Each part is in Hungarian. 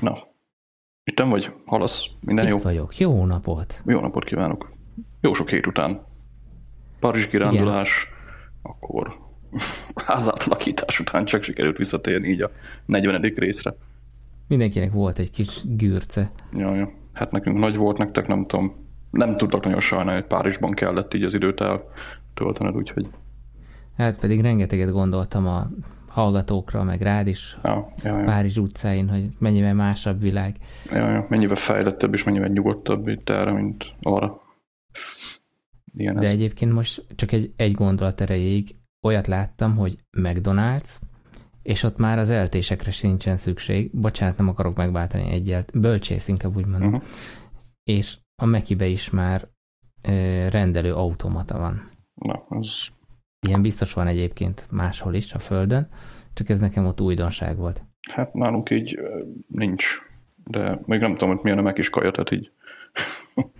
Na, itt vagy? Halasz? Minden Itt jó? vagyok. Jó napot. Jó napot kívánok. Jó sok hét után. Párizsi kirándulás, akkor házátalakítás után csak sikerült visszatérni így a 40. részre. Mindenkinek volt egy kis gürce. Ja, ja. Hát nekünk nagy volt, nektek nem tudom. Nem tudtak nagyon sajnálni, hogy Párizsban kellett így az időt eltöltened, úgyhogy... Hát pedig rengeteget gondoltam a hallgatókra, meg rád is, Ja, ja, ja. Párizs utcáin, hogy mennyivel másabb világ. Ja, ja. Mennyivel fejlettebb és mennyivel nyugodtabb itt erre, mint arra. Igen, De ez. egyébként most csak egy, egy gondolat erejéig olyat láttam, hogy McDonald's, és ott már az eltésekre sincsen szükség. Bocsánat, nem akarok megváltani egyet. Bölcsész inkább úgy mondom. Uh-huh. És a Mekibe is már ö, rendelő automata van. Na, ez Ilyen biztos van egyébként máshol is a Földön, csak ez nekem ott újdonság volt. Hát nálunk így nincs, de még nem tudom, hogy milyen a meg is kaja, tehát így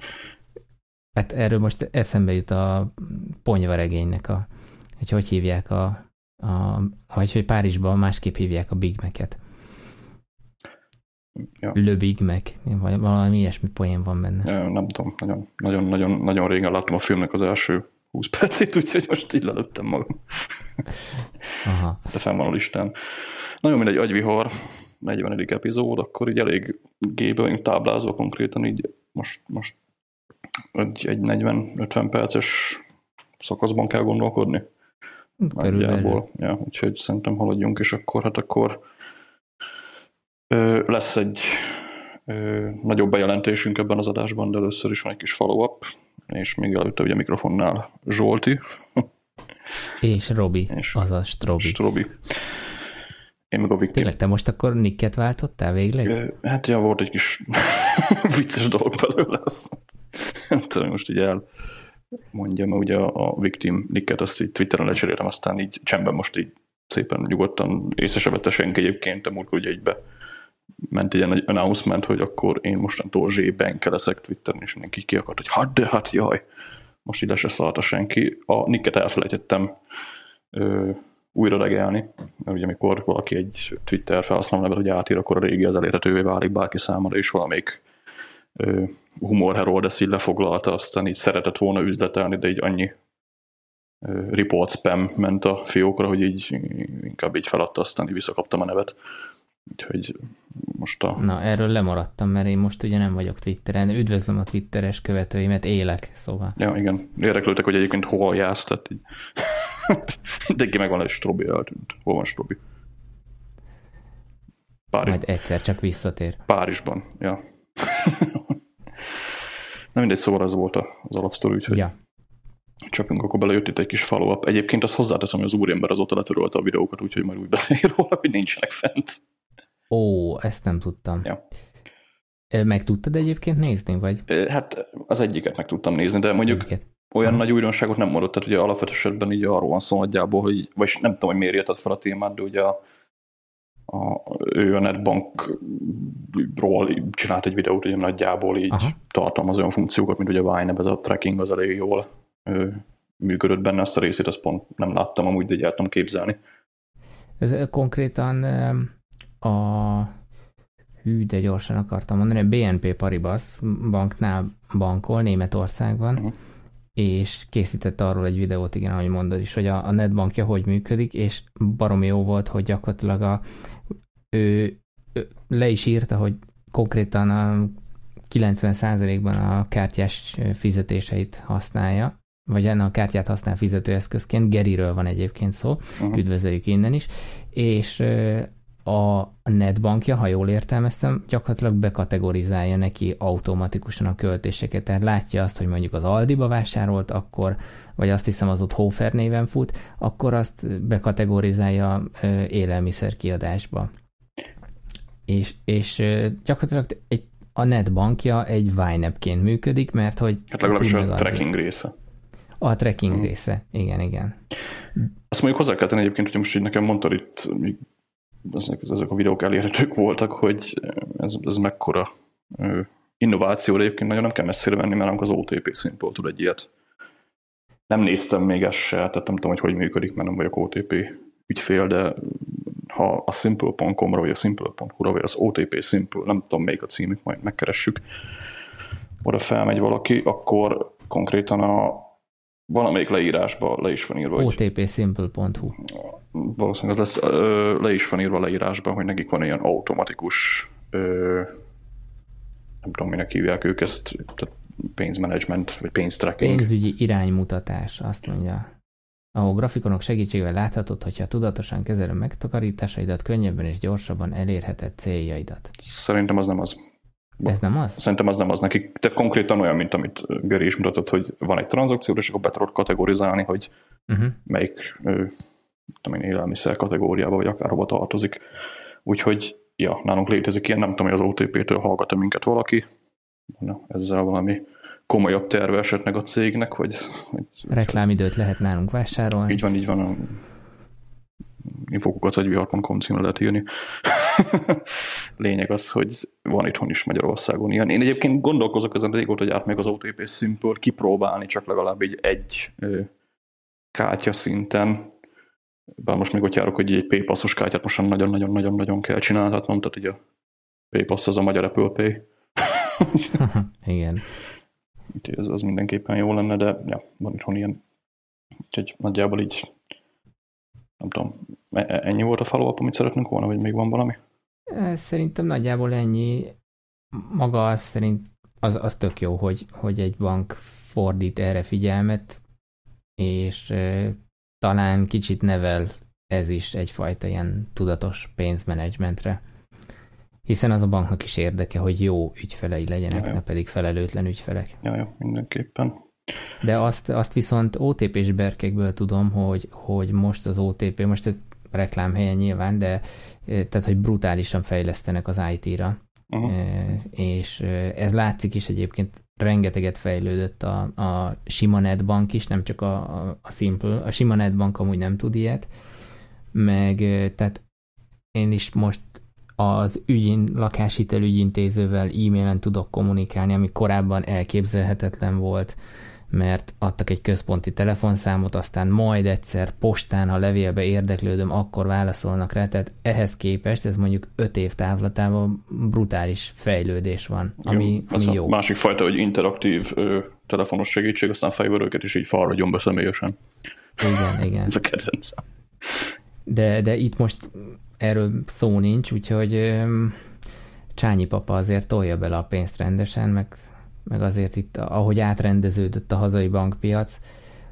Hát erről most eszembe jut a ponyvaregénynek a, hogy hogy hívják a, a vagy hogy Párizsban másképp hívják a Big Mac-et. Ja. Le Big Mac, vagy valami ilyesmi poén van benne. nem tudom, nagyon, nagyon, nagyon, nagyon régen láttam a filmnek az első 20 percét, úgyhogy most így lelőttem magam, Aha. de fenn van a listán. Nagyon mindegy, agyvihar, 40. epizód, akkor így elég gébe vagyunk táblázva konkrétan, így most, most egy, egy 40-50 perces szakaszban kell gondolkodni. Körülbelül. Ja, úgyhogy szerintem haladjunk, és akkor hát akkor ö, lesz egy ö, nagyobb bejelentésünk ebben az adásban, de először is van egy kis follow-up, és még előtte ugye mikrofonnál Zsolti, És Robi, És- azaz Strobi. Strobi. Én meg a Viktor. Tényleg, te most akkor Nicket váltottál végleg? Hát ja, volt egy kis vicces dolog belőle, azt nem tudom, most így el mondjam, mert ugye a, victim nicket azt így Twitteren lecserélem, aztán így csendben most így szépen nyugodtan észre se vette senki egyébként, a múltkor ugye egybe ment egy ilyen announcement, hogy akkor én mostantól zsében leszek Twitteren, és mindenki ki akart, hogy hát de hát jaj, most ide se szalta senki. A nicket elfelejtettem ö, újra regelni, mert ugye amikor valaki egy Twitter felhasználó nevet, hogy átír, akkor a régi az elérhetővé válik bárki számára, és valamelyik ö, humor herold ezt így lefoglalta, aztán így szeretett volna üzletelni, de így annyi report spam ment a fiókra, hogy így inkább így feladta, aztán így visszakaptam a nevet. Úgyhogy most a... Na, erről lemaradtam, mert én most ugye nem vagyok Twitteren. Üdvözlöm a Twitteres követőimet, élek, szóval. Ja, igen. Érdeklődtek, hogy egyébként hol jársz, tehát így... Mindenki megvan, hogy Strobi eltűnt. Hol van Strobi? Párizs. Majd egyszer csak visszatér. Párizsban, ja. Nem mindegy, szóval ez volt az alapsztori, úgyhogy Ja. csapjunk, akkor belejött itt egy kis follow-up. Egyébként azt hozzáteszem, hogy az úriember azóta letörölte a videókat, úgyhogy majd úgy beszél róla, hogy nincsenek fent. Ó, ezt nem tudtam. Ja. Meg tudtad egyébként nézni, vagy? Hát az egyiket meg tudtam nézni, de mondjuk Egyiket? olyan Aha. nagy újdonságot nem mondott, tehát ugye alapvető esetben így arról van szó nagyjából, hogy, vagy nem tudom, hogy miért írtad fel a témát, de ugye a, a, ő a netbankról csinált egy videót, ugye nagyjából így Aha. tartalmaz olyan funkciókat, mint ugye a Vine, ez a tracking az elég jól ő, működött benne, azt a részét azt pont nem láttam amúgy, de így el képzelni. Ez konkrétan a hű, de gyorsan akartam mondani, a BNP Paribas banknál bankol Németországban, Mhm. és készített arról egy videót, igen, ahogy mondod is, hogy a, a netbankja hogy működik, és baromi jó volt, hogy gyakorlatilag a, ő, ő le is írta, hogy konkrétan a 90%-ban a kártyás fizetéseit használja, vagy ennek a kártyát használ fizetőeszközként, Geriről van egyébként szó, Uh-huh. üdvözöljük innen is, és a netbankja, ha jól értelmeztem, gyakorlatilag bekategorizálja neki automatikusan a költéseket. Tehát látja azt, hogy mondjuk az Aldiba vásárolt, akkor, vagy azt hiszem az ott Hofer néven fut, akkor azt bekategorizálja ö, élelmiszer kiadásba. És, és gyakorlatilag egy, a netbankja egy Winep-ként működik, mert hogy Hát legalábbis a tracking része. A tracking Mhm. része, igen, igen. Azt mondjuk hozzá kell tenni egyébként, hogy most így nekem mondtad itt, ezek, ezek a videók elérhetők voltak, hogy ez, ez mekkora ö, innováció, de egyébként nagyon nem kell messzire menni, mert az OTP szintból tud egy ilyet. Nem néztem még ezt se, tehát nem tudom, hogy hogy működik, mert nem vagyok OTP ügyfél, de ha a simple.com-ra, vagy a simple.hu-ra, vagy az OTP Simple, nem tudom melyik a címük, majd megkeressük, oda felmegy valaki, akkor konkrétan a valamelyik leírásba le is van írva. otpsimple.hu Valószínűleg az lesz, le is van írva leírásban, hogy nekik van ilyen automatikus nem tudom, minek hívják ők ezt, tehát pénzmanagement, vagy pénztracking. Pénzügyi iránymutatás, azt mondja. Ahol grafikonok segítségével láthatod, hogyha tudatosan kezeled megtakarításaidat, könnyebben és gyorsabban elérheted céljaidat. Szerintem az nem az. Ez nem az? Szerintem az nem az nekik. Tehát konkrétan olyan, mint amit Geri is mutatott, hogy van egy tranzakció, és akkor be tudod kategorizálni, hogy uh-huh. melyik tudom én, élelmiszer kategóriába, vagy akár hova tartozik. Úgyhogy, ja, nálunk létezik ilyen, nem tudom, hogy az OTP-től hallgat-e minket valaki, Na, ezzel valami komolyabb terve esetleg a cégnek, hogy, hogy... Reklámidőt lehet nálunk vásárolni. Így van, így van. Infokukat egy vihar.com címre lehet írni. Lényeg az, hogy van itthon is Magyarországon ilyen. Én egyébként gondolkozok ezen régóta, hogy átmeg az OTP Simple kipróbálni, csak legalább egy, egy kártya szinten. Bár most még ott járok, hogy egy PayPass-os kártyát most nagyon-nagyon-nagyon-nagyon kell csinálhatnom, tehát ugye a PayPass az a magyar Apple Pay. Igen. Úgyhogy ez az mindenképpen jó lenne, de ja, van itthon ilyen. Úgyhogy nagyjából így, nem tudom, e-, e-, ennyi volt a follow amit szeretnünk volna, vagy még van valami? Szerintem nagyjából ennyi. Maga az szerint az, az tök jó, hogy, hogy egy bank fordít erre figyelmet, és e, talán kicsit nevel ez is egyfajta ilyen tudatos pénzmenedzsmentre. Hiszen az a banknak is érdeke, hogy jó ügyfelei legyenek, ja, ne pedig felelőtlen ügyfelek. Ja, jó, mindenképpen. De azt, azt viszont OTP-s berkekből tudom, hogy, hogy most az OTP, most egy reklámhelyen nyilván, de tehát, hogy brutálisan fejlesztenek az IT-ra. Uh-huh. És ez látszik is egyébként, rengeteget fejlődött a, a sima netbank is, nem csak a, a, a Simple. A sima netbank amúgy nem tud ilyet, meg tehát én is most az ügyin, lakáshitelügyintézővel e-mailen tudok kommunikálni, ami korábban elképzelhetetlen volt, mert adtak egy központi telefonszámot, aztán majd egyszer postán, ha levélbe érdeklődöm, akkor válaszolnak rá, tehát ehhez képest ez mondjuk öt év távlatában brutális fejlődés van, ami jó. Ami jó. Másik fajta, hogy interaktív ö, telefonos segítség, aztán fejvörőket is így falradjon be személyesen. Igen, igen. ez a kedvencem. De, de itt most erről szó nincs, úgyhogy Csányi papa azért tolja bele a pénzt rendesen, meg, meg azért itt, ahogy átrendeződött a hazai bankpiac,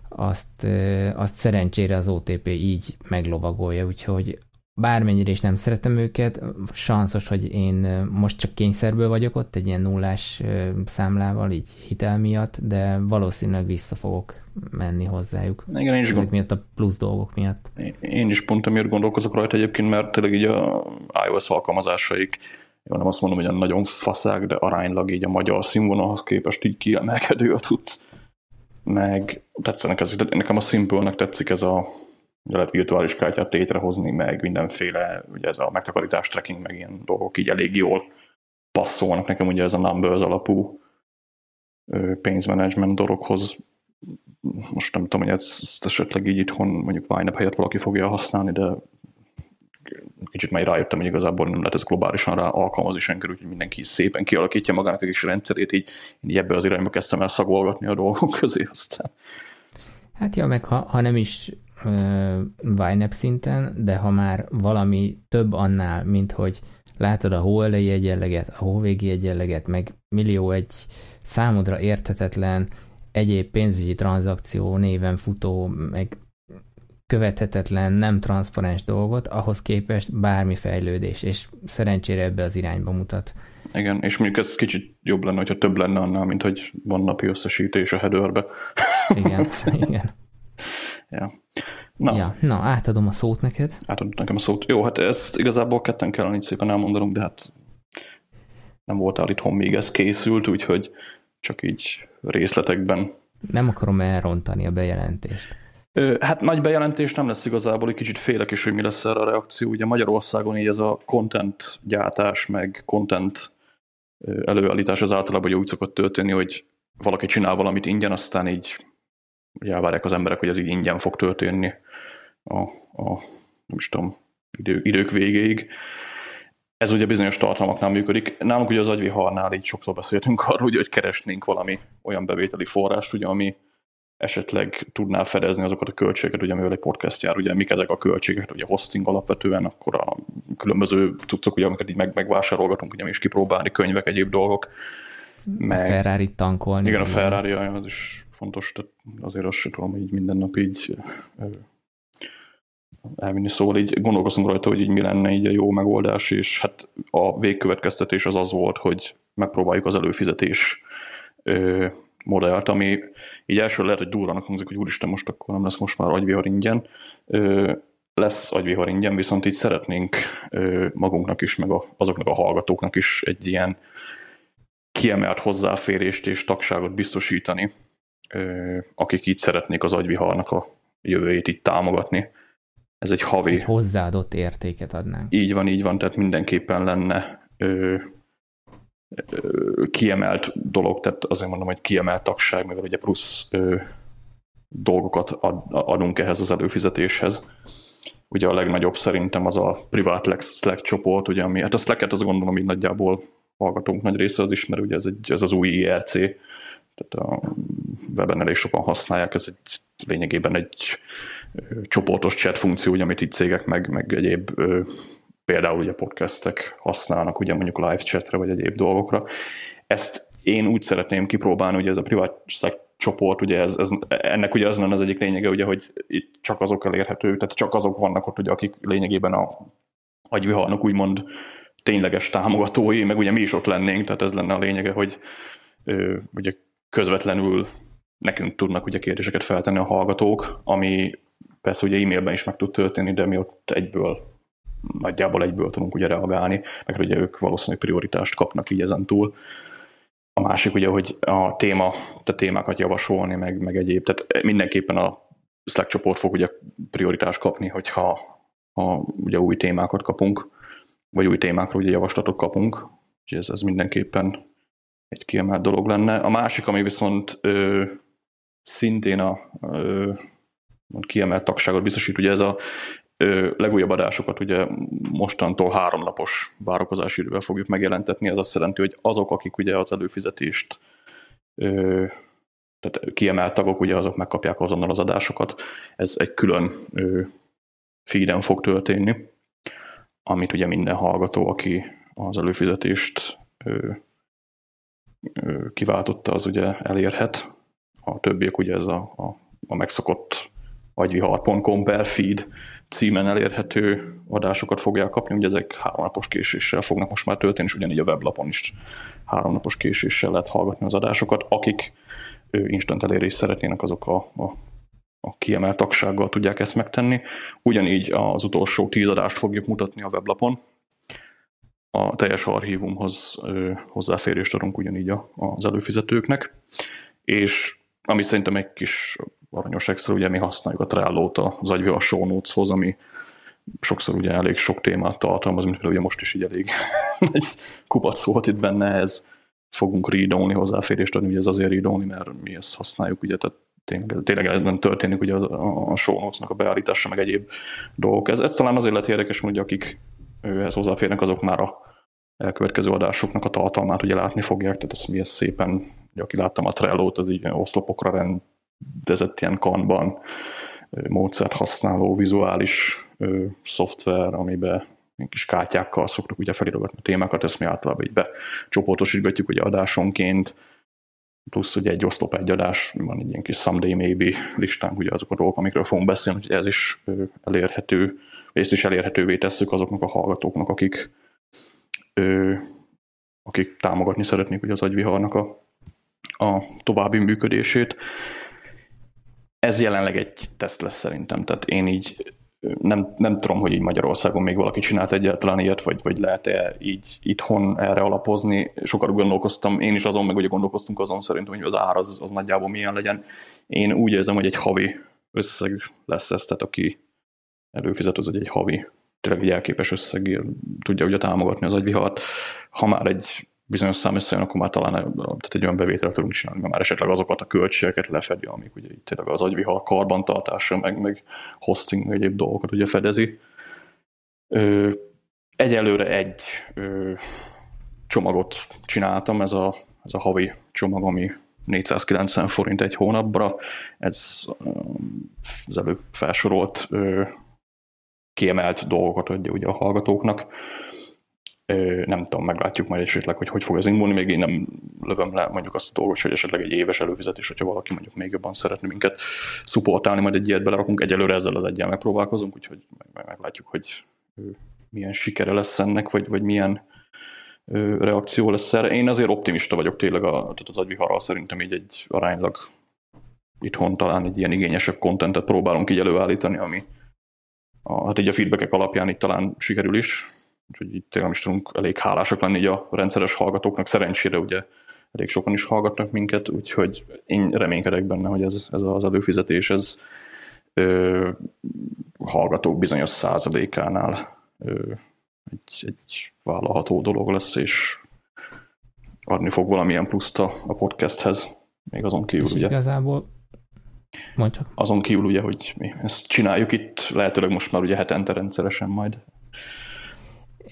azt, azt szerencsére az OTP így meglovagolja, úgyhogy bármennyire is nem szeretem őket, sanszos, hogy én most csak kényszerből vagyok ott, egy ilyen nullás számlával, így hitel miatt, de valószínűleg vissza fogok menni hozzájuk. Igen, én is Ezek miatt a plusz dolgok miatt. Én is pont amiért gondolkozok rajta egyébként, mert tényleg így a iOS alkalmazásaik, jó, nem azt mondom, hogy nagyon faszák, de aránylag így a magyar színvonalhoz képest így kiemelkedő a tudsz. Meg tetszenek ezek, nekem a simple tetszik ez a ugye lehet virtuális kártyát létrehozni, meg mindenféle, ugye ez a megtakarítás tracking, meg ilyen dolgok így elég jól passzolnak nekem ugye ez a Numbers alapú pénzmenedzsment dologhoz. Most nem tudom, hogy ezt, esetleg így itthon mondjuk Winep helyett valaki fogja használni, de kicsit már rájöttem, hogy igazából nem lehet ez globálisan rá alkalmazni senki, úgyhogy mindenki szépen kialakítja magának egy kis rendszerét, így, így ebbe az irányba kezdtem el szagolgatni a dolgok közé aztán. Hát ja, meg ha, ha nem is YNAB szinten, de ha már valami több annál, mint hogy látod a hó elejé egyenleget, a hó végi egyenleget, meg millió egy számodra érthetetlen egyéb pénzügyi tranzakció néven futó, meg követhetetlen, nem transzparens dolgot, ahhoz képest bármi fejlődés, és szerencsére ebbe az irányba mutat. Igen, és mondjuk ez kicsit jobb lenne, hogyha több lenne annál, mint hogy van napi összesítés a headerbe. Igen, igen. Ja. Na. Ja, na, átadom a szót neked. Átadom nekem a szót. Jó, hát ezt igazából ketten kellene így szépen elmondanunk, de hát nem voltál itthon még ez készült, úgyhogy csak így részletekben. Nem akarom elrontani a bejelentést. Hát nagy bejelentés nem lesz igazából, egy kicsit félek is, hogy mi lesz erre a reakció. Ugye Magyarországon így ez a content gyártás, meg content előállítás az általában úgy szokott történni, hogy valaki csinál valamit ingyen, aztán így elvárják az emberek, hogy ez így ingyen fog történni a, a nem is tudom, idő, idők végéig. Ez ugye bizonyos tartalmaknál működik. Nálunk ugye az agyviharnál így sokszor beszéltünk arról, hogy keresnénk valami olyan bevételi forrást, ugye, ami esetleg tudná fedezni azokat a költségeket, ugye amivel egy podcast jár, ugye mik ezek a költségek, ugye hosting alapvetően, akkor a különböző cuccok, ugye, amiket így meg, megvásárolgatunk, ugye mi is kipróbálni, könyvek, egyéb dolgok. Meg, a Ferrari tankolni. Igen, a Ferrari, az is fontos, tehát azért azt sem tudom, hogy így minden nap így elvinni. Szóval így gondolkozunk rajta, hogy így mi lenne így a jó megoldás, és hát a végkövetkeztetés az az volt, hogy megpróbáljuk az előfizetés modellt, ami így első lehet, hogy durvanak hangzik, hogy úristen, most akkor nem lesz most már agyvihar ingyen. Lesz agyvihar ingyen, viszont így szeretnénk magunknak is, meg azoknak a hallgatóknak is egy ilyen kiemelt hozzáférést és tagságot biztosítani, akik így szeretnék az agyviharnak a jövőjét így támogatni. Ez egy havi. Egy hozzáadott értéket adnánk. Így van, így van, tehát mindenképpen lenne kiemelt dolog, tehát azért mondom, hogy kiemelt tagság, mivel ugye plusz dolgokat ad, adunk ehhez az előfizetéshez. Ugye a legnagyobb szerintem az a privát Slack csoport, ugye, ami, hát a Slack-et azt gondolom, hogy nagyjából hallgatónk nagy része az ismer, ugye ez, egy, ez az új IRC, tehát a weben elég sokan használják, ez egy lényegében egy csoportos chat funkció, ugye, amit itt cégek meg, meg egyéb például ugye podcastek használnak, ugye mondjuk live chatre vagy egyéb dolgokra. Ezt én úgy szeretném kipróbálni, hogy ez a privát csoport, ugye ez, ez, ennek ugye az az egyik lényege, ugye, hogy itt csak azok elérhető, tehát csak azok vannak ott, ugye, akik lényegében a agyviharnak úgymond tényleges támogatói, meg ugye mi is ott lennénk, tehát ez lenne a lényege, hogy ö, ugye közvetlenül nekünk tudnak ugye kérdéseket feltenni a hallgatók, ami persze ugye e-mailben is meg tud történni, de mi ott egyből nagyjából egyből tudunk ugye reagálni, meg ugye ők valószínűleg prioritást kapnak így ezen túl. A másik ugye, hogy a téma, a témákat javasolni, meg, meg egyéb, tehát mindenképpen a Slack csoport fog ugye prioritást kapni, hogyha ha ugye új témákat kapunk, vagy új témákra ugye javaslatot kapunk, úgyhogy ez, ez mindenképpen egy kiemelt dolog lenne. A másik, ami viszont ö, szintén a ö, kiemelt tagságot biztosít, ugye ez a legújabb adásokat ugye mostantól háromnapos várakozási idővel fogjuk megjelentetni. Ez azt jelenti, hogy azok, akik ugye az előfizetést tehát kiemelt tagok, ugye azok megkapják azonnal az adásokat. Ez egy külön feeden fog történni, amit ugye minden hallgató, aki az előfizetést kiváltotta, az ugye elérhet. A többiek ugye ez a, a, a megszokott agyvihar.com per feed címen elérhető adásokat fogják kapni, ugye ezek háromnapos késéssel fognak most már történni, és ugyanígy a weblapon is háromnapos késéssel lehet hallgatni az adásokat. Akik instant elérést szeretnének, azok a, a, a kiemelt tagsággal tudják ezt megtenni. Ugyanígy az utolsó tíz adást fogjuk mutatni a weblapon. A teljes archívumhoz hozzáférést adunk ugyanígy az előfizetőknek, és ami szerintem egy kis aranyos Excel, ugye mi használjuk a Trello-t az agyvé a show notes-hoz, ami sokszor ugye elég sok témát tartalmaz, mint például ugye most is így elég egy kupac volt itt benne, ez fogunk read-only hozzáférést adni, ugye ez azért read-only, mert mi ezt használjuk, ugye, tehát tényleg, tényleg nem történik ugye a, a show notes-nak a beállítása, meg egyéb dolgok. Ez, ez talán azért lett érdekes, hogy akik ehhez hozzáférnek, azok már a elkövetkező adásoknak a tartalmát ugye látni fogják, tehát ezt mi ezt szépen, ugye, aki láttam a Trello-t, az így oszlopokra rend, rendezett ilyen kanban módszert használó vizuális ö, szoftver, amiben kis kártyákkal szoktuk ugye felirogatni a témákat, ezt mi általában így becsoportosítgatjuk ugye adásonként, plusz ugye egy oszlop egy adás, van egy ilyen kis someday maybe listánk, ugye azok a dolgok, amikről fogunk beszélni, hogy ez is elérhető, ezt is elérhetővé tesszük azoknak a hallgatóknak, akik, ö, akik támogatni szeretnék ugye az agyviharnak a, a további működését ez jelenleg egy teszt lesz szerintem, tehát én így nem, nem tudom, hogy így Magyarországon még valaki csinált egyáltalán ilyet, vagy, vagy lehet-e így itthon erre alapozni. Sokat gondolkoztam, én is azon, meg ugye gondolkoztunk azon szerintem, hogy az ár az, az nagyjából milyen legyen. Én úgy érzem, hogy egy havi összeg lesz ez, tehát aki előfizet, az egy havi, tényleg egy elképes összegért tudja ugye támogatni az agyvihart. Ha már egy bizonyos szám összejön, akkor már talán tehát egy olyan bevételt tudunk csinálni, mert már esetleg azokat a költségeket lefedi, amik ugye itt tényleg az agyvihar karbantartása, meg, meg hosting, meg egyéb dolgokat ugye fedezi. Ö, egyelőre egy ö, csomagot csináltam, ez a, ez a havi csomag, ami 490 forint egy hónapra. Ez az előbb felsorolt kiemelt dolgokat adja ugye a hallgatóknak. Nem tudom, meglátjuk majd esetleg, hogy hogy fog ez indulni, még én nem lövöm le mondjuk azt a dolgot, hogy esetleg egy éves előfizetés, hogyha valaki mondjuk még jobban szeretne minket szupportálni, majd egy ilyet belerakunk. Egyelőre ezzel az egyen megpróbálkozunk, úgyhogy meglátjuk, hogy milyen sikere lesz ennek, vagy, vagy milyen reakció lesz erre. Én azért optimista vagyok tényleg, a, tehát az agyviharral szerintem így egy aránylag itthon talán egy ilyen igényesebb kontentet próbálunk így előállítani, ami a, hát így a feedbackek alapján itt talán sikerül is, úgyhogy itt tényleg is tudunk elég hálásak lenni így a rendszeres hallgatóknak, szerencsére ugye elég sokan is hallgatnak minket, úgyhogy én reménykedek benne, hogy ez, ez az előfizetés, ez ö, hallgatók bizonyos százalékánál ö, egy, egy vállalható dolog lesz, és adni fog valamilyen pluszt a, a podcasthez, még azon kívül és ugye. igazából Mondj csak. Azon kívül ugye, hogy mi ezt csináljuk itt, lehetőleg most már ugye hetente rendszeresen majd.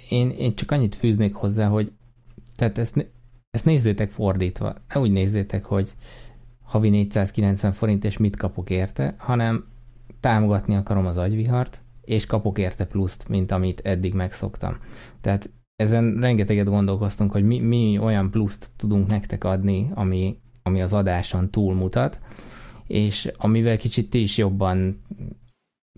Én, én csak annyit fűznék hozzá, hogy tehát ezt, ezt nézzétek fordítva. Ne úgy nézzétek, hogy havi 490 forint, és mit kapok érte, hanem támogatni akarom az agyvihart, és kapok érte pluszt, mint amit eddig megszoktam. Tehát ezen rengeteget gondolkoztunk, hogy mi, mi olyan pluszt tudunk nektek adni, ami, ami az adáson túlmutat, és amivel kicsit ti is jobban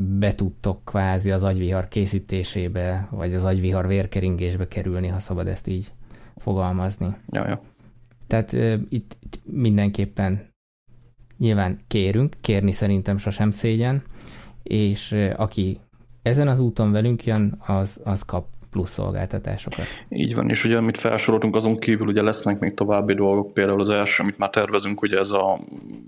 betudtok kvázi az agyvihar készítésébe, vagy az agyvihar vérkeringésbe kerülni, ha szabad ezt így fogalmazni. Ja, ja. Tehát uh, itt, itt mindenképpen nyilván kérünk, kérni szerintem sosem szégyen, és uh, aki ezen az úton velünk jön, az, az kap plusz szolgáltatásokat. Így van, és ugye amit felsoroltunk, azon kívül ugye lesznek még további dolgok, például az első, amit már tervezünk, ugye ez a,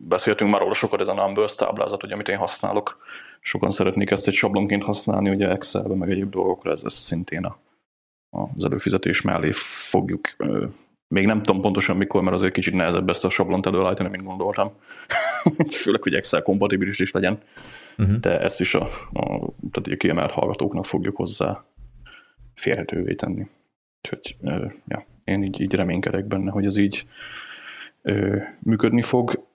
beszéltünk már róla sokat, ez a Numbers táblázat, ugye, amit én használok. Sokan szeretnék ezt egy sablonként használni, ugye Excelbe, meg egyéb dolgokra, ez, ez szintén a, az előfizetés mellé fogjuk még nem tudom pontosan mikor, mert azért kicsit nehezebb ezt a sablont előállítani, mint gondoltam. Főleg, hogy Excel kompatibilis is legyen. Uh-huh. De ezt is a, a, tehát a kiemelt hallgatóknak fogjuk hozzá férhetővé tenni. Úgyhogy ja, én így, így reménykedek benne, hogy ez így működni fog.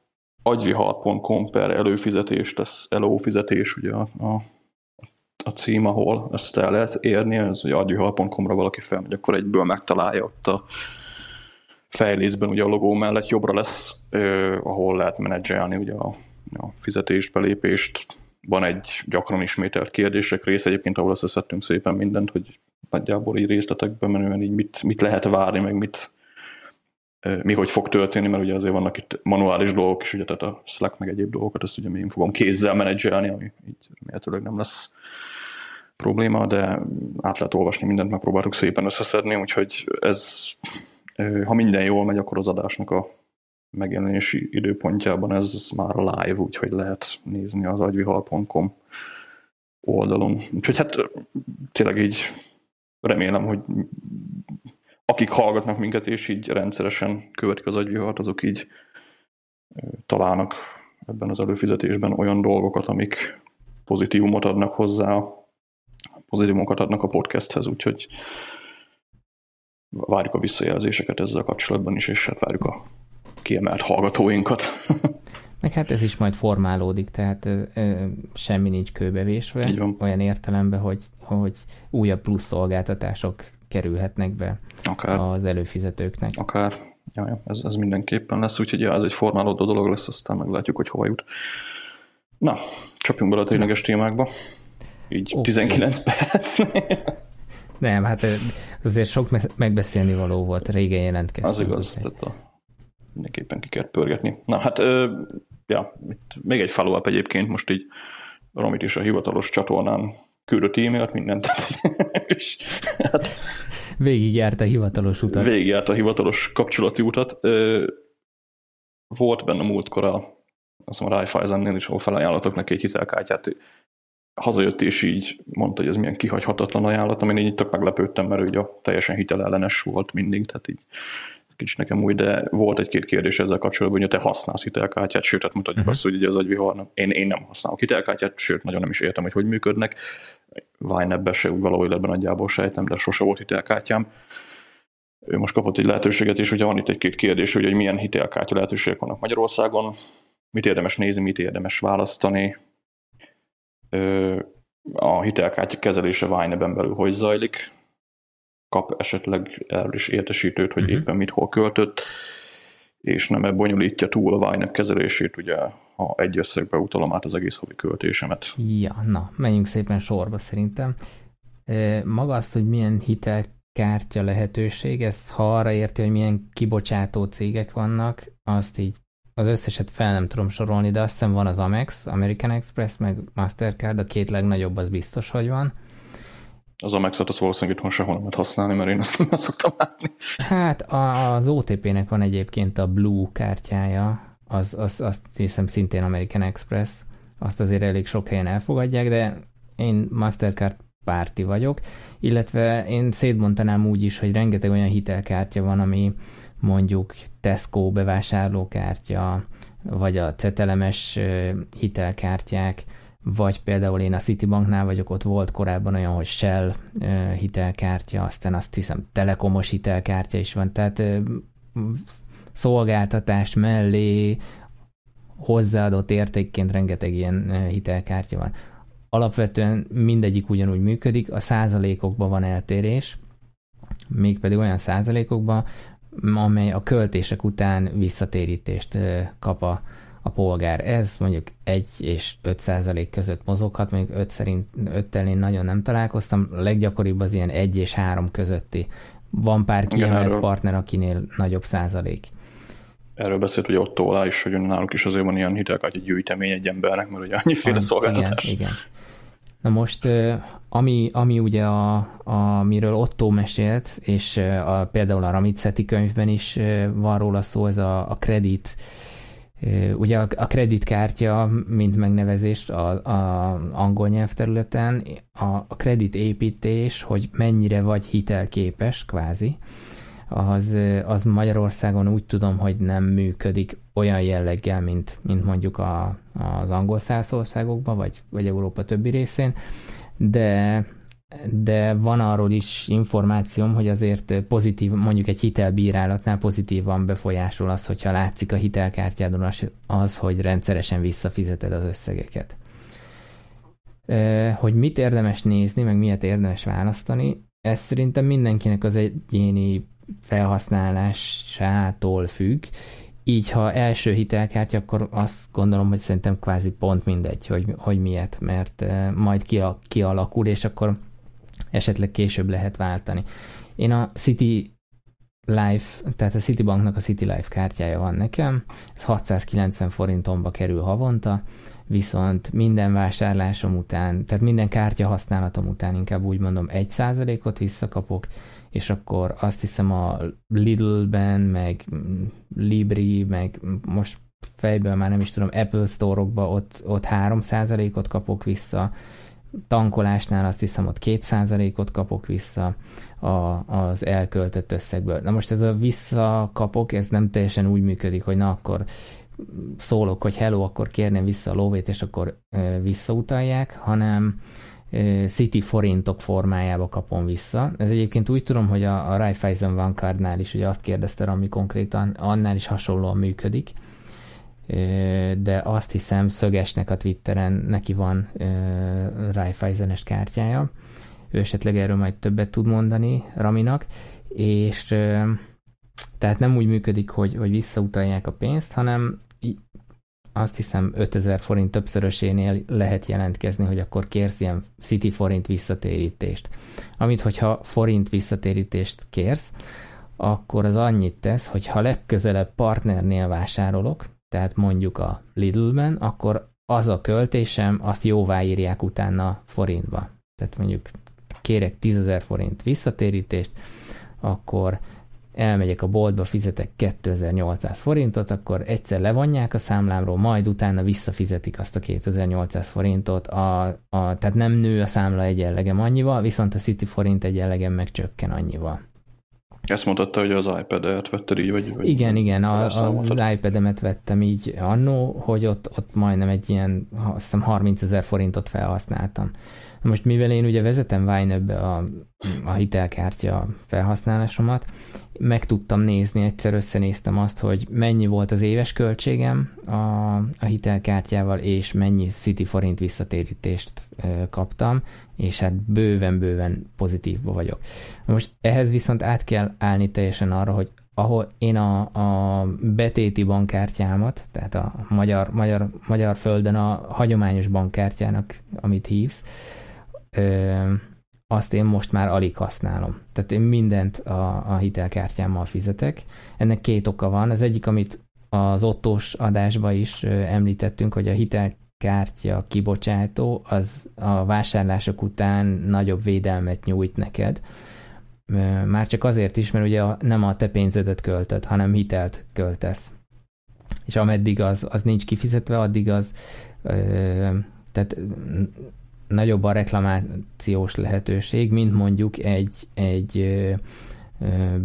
Agyvihar.com per előfizetés lesz, előfizetés, ugye a, a, a cím, ahol ezt el lehet érni, ez hogy agyvihar.com-ra valaki felmegy, akkor egyből megtalálja ott a fejlészben ugye a logó mellett jobbra lesz, eh, ahol lehet menedzselni ugye a, a fizetést, belépést. Van egy gyakran ismételt kérdések rész egyébként, ahol összeszedtünk szépen mindent, hogy nagyjából így részletekben menően így mit, mit lehet várni, meg mit, mi hogy fog történni, mert ugye azért vannak itt manuális dolgok is, ugye, tehát a Slack meg egyéb dolgokat, ezt ugye én fogom kézzel menedzselni, ami így remélhetőleg nem lesz probléma, de át lehet olvasni mindent, megpróbáltuk szépen összeszedni, úgyhogy ez, ha minden jól megy, akkor az adásnak a megjelenési időpontjában ez már live, úgyhogy lehet nézni az agyvihal.com oldalon. Úgyhogy hát tényleg így remélem, hogy akik hallgatnak minket, és így rendszeresen követik az agyvihart, azok így találnak ebben az előfizetésben olyan dolgokat, amik pozitívumot adnak hozzá, pozitívumokat adnak a podcasthez, úgyhogy várjuk a visszajelzéseket ezzel kapcsolatban is, és hát várjuk a kiemelt hallgatóinkat. Meg hát ez is majd formálódik, tehát ö, ö, semmi nincs kőbevésve, olyan értelemben, hogy, hogy újabb plusz szolgáltatások kerülhetnek be Akár. az előfizetőknek. Akár, ja, ja, ez, ez mindenképpen lesz, úgyhogy ja, ez egy formálódó dolog lesz, aztán meglátjuk, hogy hova jut. Na, csapjunk bele a tényleges témákba. Így okay. 19 perc. Nem, hát azért sok megbeszélni való volt, régen jelentkeztünk. Az igaz, tehát a, mindenképpen ki kell pörgetni. Na hát ja, itt még egy follow-up egyébként, most így Romit is a hivatalos csatornán küldött e-mailt, mindent. és, hát, Végigjárt a hivatalos utat. Végigjárt a hivatalos kapcsolati utat. Volt benne múltkor a, azt mondom, a Raiffeisennél is, ahol felajánlatok neki egy hitelkártyát, hazajött és így mondta, hogy ez milyen kihagyhatatlan ajánlat, amin így tök meglepődtem, mert ugye teljesen hitelellenes volt mindig, tehát így kicsit nekem új, de volt egy-két kérdés ezzel kapcsolatban, hogy te használsz hitelkártyát, sőt, hát mutatjuk uh-huh. azt, hogy ugye az agyviharnak. Én, én nem használok hitelkártyát, sőt, nagyon nem is értem, hogy hogy működnek. Vájnebbe se úgy valahol életben nagyjából sejtem, de sose volt hitelkártyám. Ő most kapott egy lehetőséget, és ugye van itt egy-két kérdés, hogy, hogy milyen hitelkártya lehetőségek vannak Magyarországon, mit érdemes nézni, mit érdemes választani, a hitelkártya kezelése Vájneben belül hogy zajlik, kap esetleg erről is értesítőt, hogy uh-huh. éppen mit hol költött, és nem bonyolítja túl a Vájneb kezelését, ugye ha egy összegbe utalom át az egész havi költésemet. Ja, na, menjünk szépen sorba szerintem. Maga azt, hogy milyen hitelkártya lehetőség, ezt ha arra érti, hogy milyen kibocsátó cégek vannak, azt így az összeset fel nem tudom sorolni, de azt hiszem van az Amex, American Express, meg Mastercard, a két legnagyobb az biztos, hogy van. Az Amexet az valószínűleg itthon sehol nem lehet használni, mert én azt nem szoktam látni. Hát az OTP-nek van egyébként a Blue kártyája, az, az, azt hiszem szintén American Express, azt azért elég sok helyen elfogadják, de én Mastercard párti vagyok, illetve én szétmondanám úgy is, hogy rengeteg olyan hitelkártya van, ami mondjuk Tesco bevásárlókártya, vagy a cetelemes hitelkártyák, vagy például én a Citibanknál vagyok, ott volt korábban olyan, hogy Shell hitelkártya, aztán azt hiszem telekomos hitelkártya is van, tehát szolgáltatás mellé hozzáadott értékként rengeteg ilyen hitelkártya van. Alapvetően mindegyik ugyanúgy működik, a százalékokban van eltérés, mégpedig olyan százalékokban, amely a költések után visszatérítést kap a, a polgár. Ez mondjuk 1 és 5 százalék között mozoghat, mondjuk 5 szerint 5 én nagyon nem találkoztam, a leggyakoribb az ilyen 1 és 3 közötti. Van pár kiemelt Igen, partner, akinél nagyobb százalék. Erről beszélt ugye Otto Olá is, hogy náluk is azért van ilyen hitelkártya gyűjtemény egy embernek, mert ugye annyiféle van, szolgáltatás. Igen, igen. Na most, ami, ami ugye, a, amiről Otto mesélt, és a, például a Ramiceti könyvben is van róla szó, ez a, a kredit, ugye a, a kreditkártya, mint megnevezést a, a angol nyelvterületen, a, a kredit építés, hogy mennyire vagy hitelképes, kvázi, az, az Magyarországon úgy tudom, hogy nem működik olyan jelleggel, mint, mint mondjuk a, az angol száz vagy, vagy Európa többi részén, de, de van arról is információm, hogy azért pozitív, mondjuk egy hitelbírálatnál pozitívan befolyásol az, hogyha látszik a hitelkártyádon az, az hogy rendszeresen visszafizeted az összegeket. Hogy mit érdemes nézni, meg miért érdemes választani, ez szerintem mindenkinek az egyéni felhasználásától függ, így ha első hitelkártya, akkor azt gondolom, hogy szerintem kvázi pont mindegy, hogy, hogy miért, mert majd kialakul, és akkor esetleg később lehet váltani. Én a City Life, tehát a Citibanknak a City Life kártyája van nekem, ez 690 forintomba kerül havonta, viszont minden vásárlásom után, tehát minden kártya használatom után inkább úgy mondom 1%-ot visszakapok, és akkor azt hiszem a Lidl-ben, meg Libri, meg most fejből már nem is tudom, Apple Store-okba ott, ott 3%-ot kapok vissza, tankolásnál azt hiszem ott 2%-ot kapok vissza a, az elköltött összegből. Na most ez a visszakapok, ez nem teljesen úgy működik, hogy na akkor szólok, hogy hello, akkor kérném vissza a lóvét, és akkor visszautalják, hanem City forintok formájába kapom vissza. Ez egyébként úgy tudom, hogy a, a Raiffeisen Bankardnál is ugye azt kérdezte, ami konkrétan annál is hasonlóan működik, de azt hiszem Szögesnek a Twitteren neki van Raiffeisenes kártyája. Ő esetleg erről majd többet tud mondani Raminak, és tehát nem úgy működik, hogy, hogy visszautalják a pénzt, hanem azt hiszem 5000 forint többszörösénél lehet jelentkezni, hogy akkor kérsz ilyen City forint visszatérítést. Amit, hogyha forint visszatérítést kérsz, akkor az annyit tesz, hogy ha legközelebb partnernél vásárolok, tehát mondjuk a Lidl-ben, akkor az a költésem, azt jóváírják utána forintba. Tehát mondjuk kérek 10.000 forint visszatérítést, akkor elmegyek a boltba, fizetek 2800 forintot, akkor egyszer levonják a számlámról, majd utána visszafizetik azt a 2800 forintot, a, a, tehát nem nő a számla egyenlegem annyival, viszont a City forint egyenlegem meg annyival. Ezt mutatta, hogy az iPad-et vetted így, vagy? vagy igen, igen, a, az iPad-emet vettem így annó, hogy ott, ott majdnem egy ilyen, azt hiszem 30 ezer forintot felhasználtam. Most mivel én ugye vezetem Wine a, a hitelkártya felhasználásomat, meg tudtam nézni, egyszer összenéztem azt, hogy mennyi volt az éves költségem a, a hitelkártyával, és mennyi City forint visszatérítést e, kaptam, és hát bőven-bőven pozitívba vagyok. Most ehhez viszont át kell állni teljesen arra, hogy ahol én a, a betéti bankkártyámat, tehát a magyar, magyar, magyar földön a hagyományos bankkártyának, amit hívsz, ö, azt én most már alig használom. Tehát én mindent a, a hitelkártyámmal fizetek. Ennek két oka van. Az egyik, amit az ottós adásban is említettünk, hogy a hitelkártya kibocsátó az a vásárlások után nagyobb védelmet nyújt neked. Már csak azért is, mert ugye nem a te pénzedet költöd, hanem hitelt költesz. És ameddig az, az nincs kifizetve, addig az tehát nagyobb a reklamációs lehetőség, mint mondjuk egy, egy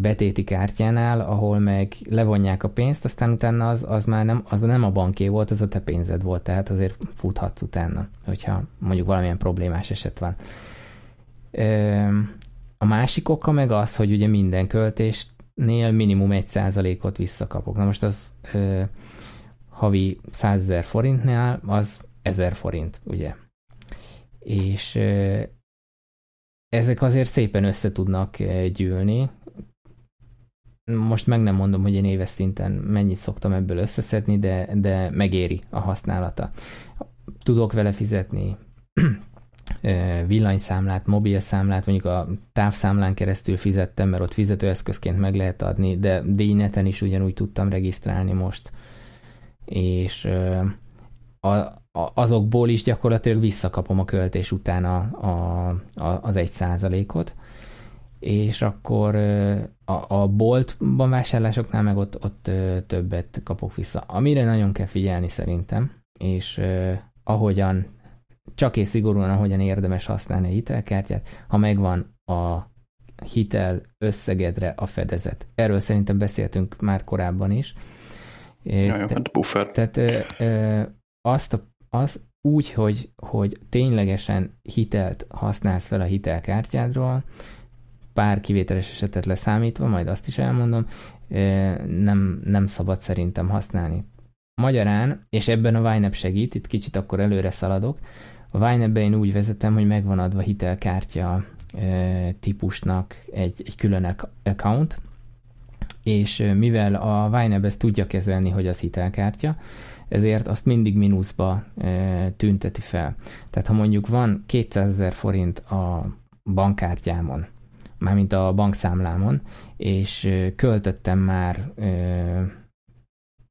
betéti kártyánál, ahol meg levonják a pénzt, aztán utána az, az már nem, az nem a banké volt, az a te pénzed volt, tehát azért futhatsz utána, hogyha mondjuk valamilyen problémás eset van. A másik oka meg az, hogy ugye minden költésnél minimum egy százalékot visszakapok. Na most az havi 100 ezer forintnál az 1000 forint, ugye? És ezek azért szépen össze tudnak gyűlni. Most meg nem mondom, hogy én éves szinten mennyit szoktam ebből összeszedni, de, de megéri a használata. Tudok vele fizetni villanyszámlát, mobilszámlát, mondjuk a távszámlán keresztül fizettem, mert ott fizetőeszközként meg lehet adni, de díjneten is ugyanúgy tudtam regisztrálni most. És a, azokból is gyakorlatilag visszakapom a költés után a, a, a, az egy százalékot, és akkor a, a boltban vásárlásoknál meg ott, ott többet kapok vissza. Amire nagyon kell figyelni szerintem, és ahogyan, csak és szigorúan ahogyan érdemes használni a hitelkártyát, ha megvan a hitel összegedre a fedezet. Erről szerintem beszéltünk már korábban is. Jaj, Te, hát buffer. Tehát ö, ö, azt a az úgy, hogy, hogy ténylegesen hitelt használsz fel a hitelkártyádról, pár kivételes esetet leszámítva, majd azt is elmondom, nem, nem szabad szerintem használni. Magyarán, és ebben a YNAB segít, itt kicsit akkor előre szaladok, a ynab én úgy vezetem, hogy megvan adva hitelkártya típusnak egy, egy külön account, és mivel a YNAB ezt tudja kezelni, hogy az hitelkártya, ezért azt mindig mínuszba e, tünteti fel. Tehát ha mondjuk van 200 ezer forint a bankkártyámon, mármint a bankszámlámon, és e, költöttem már e,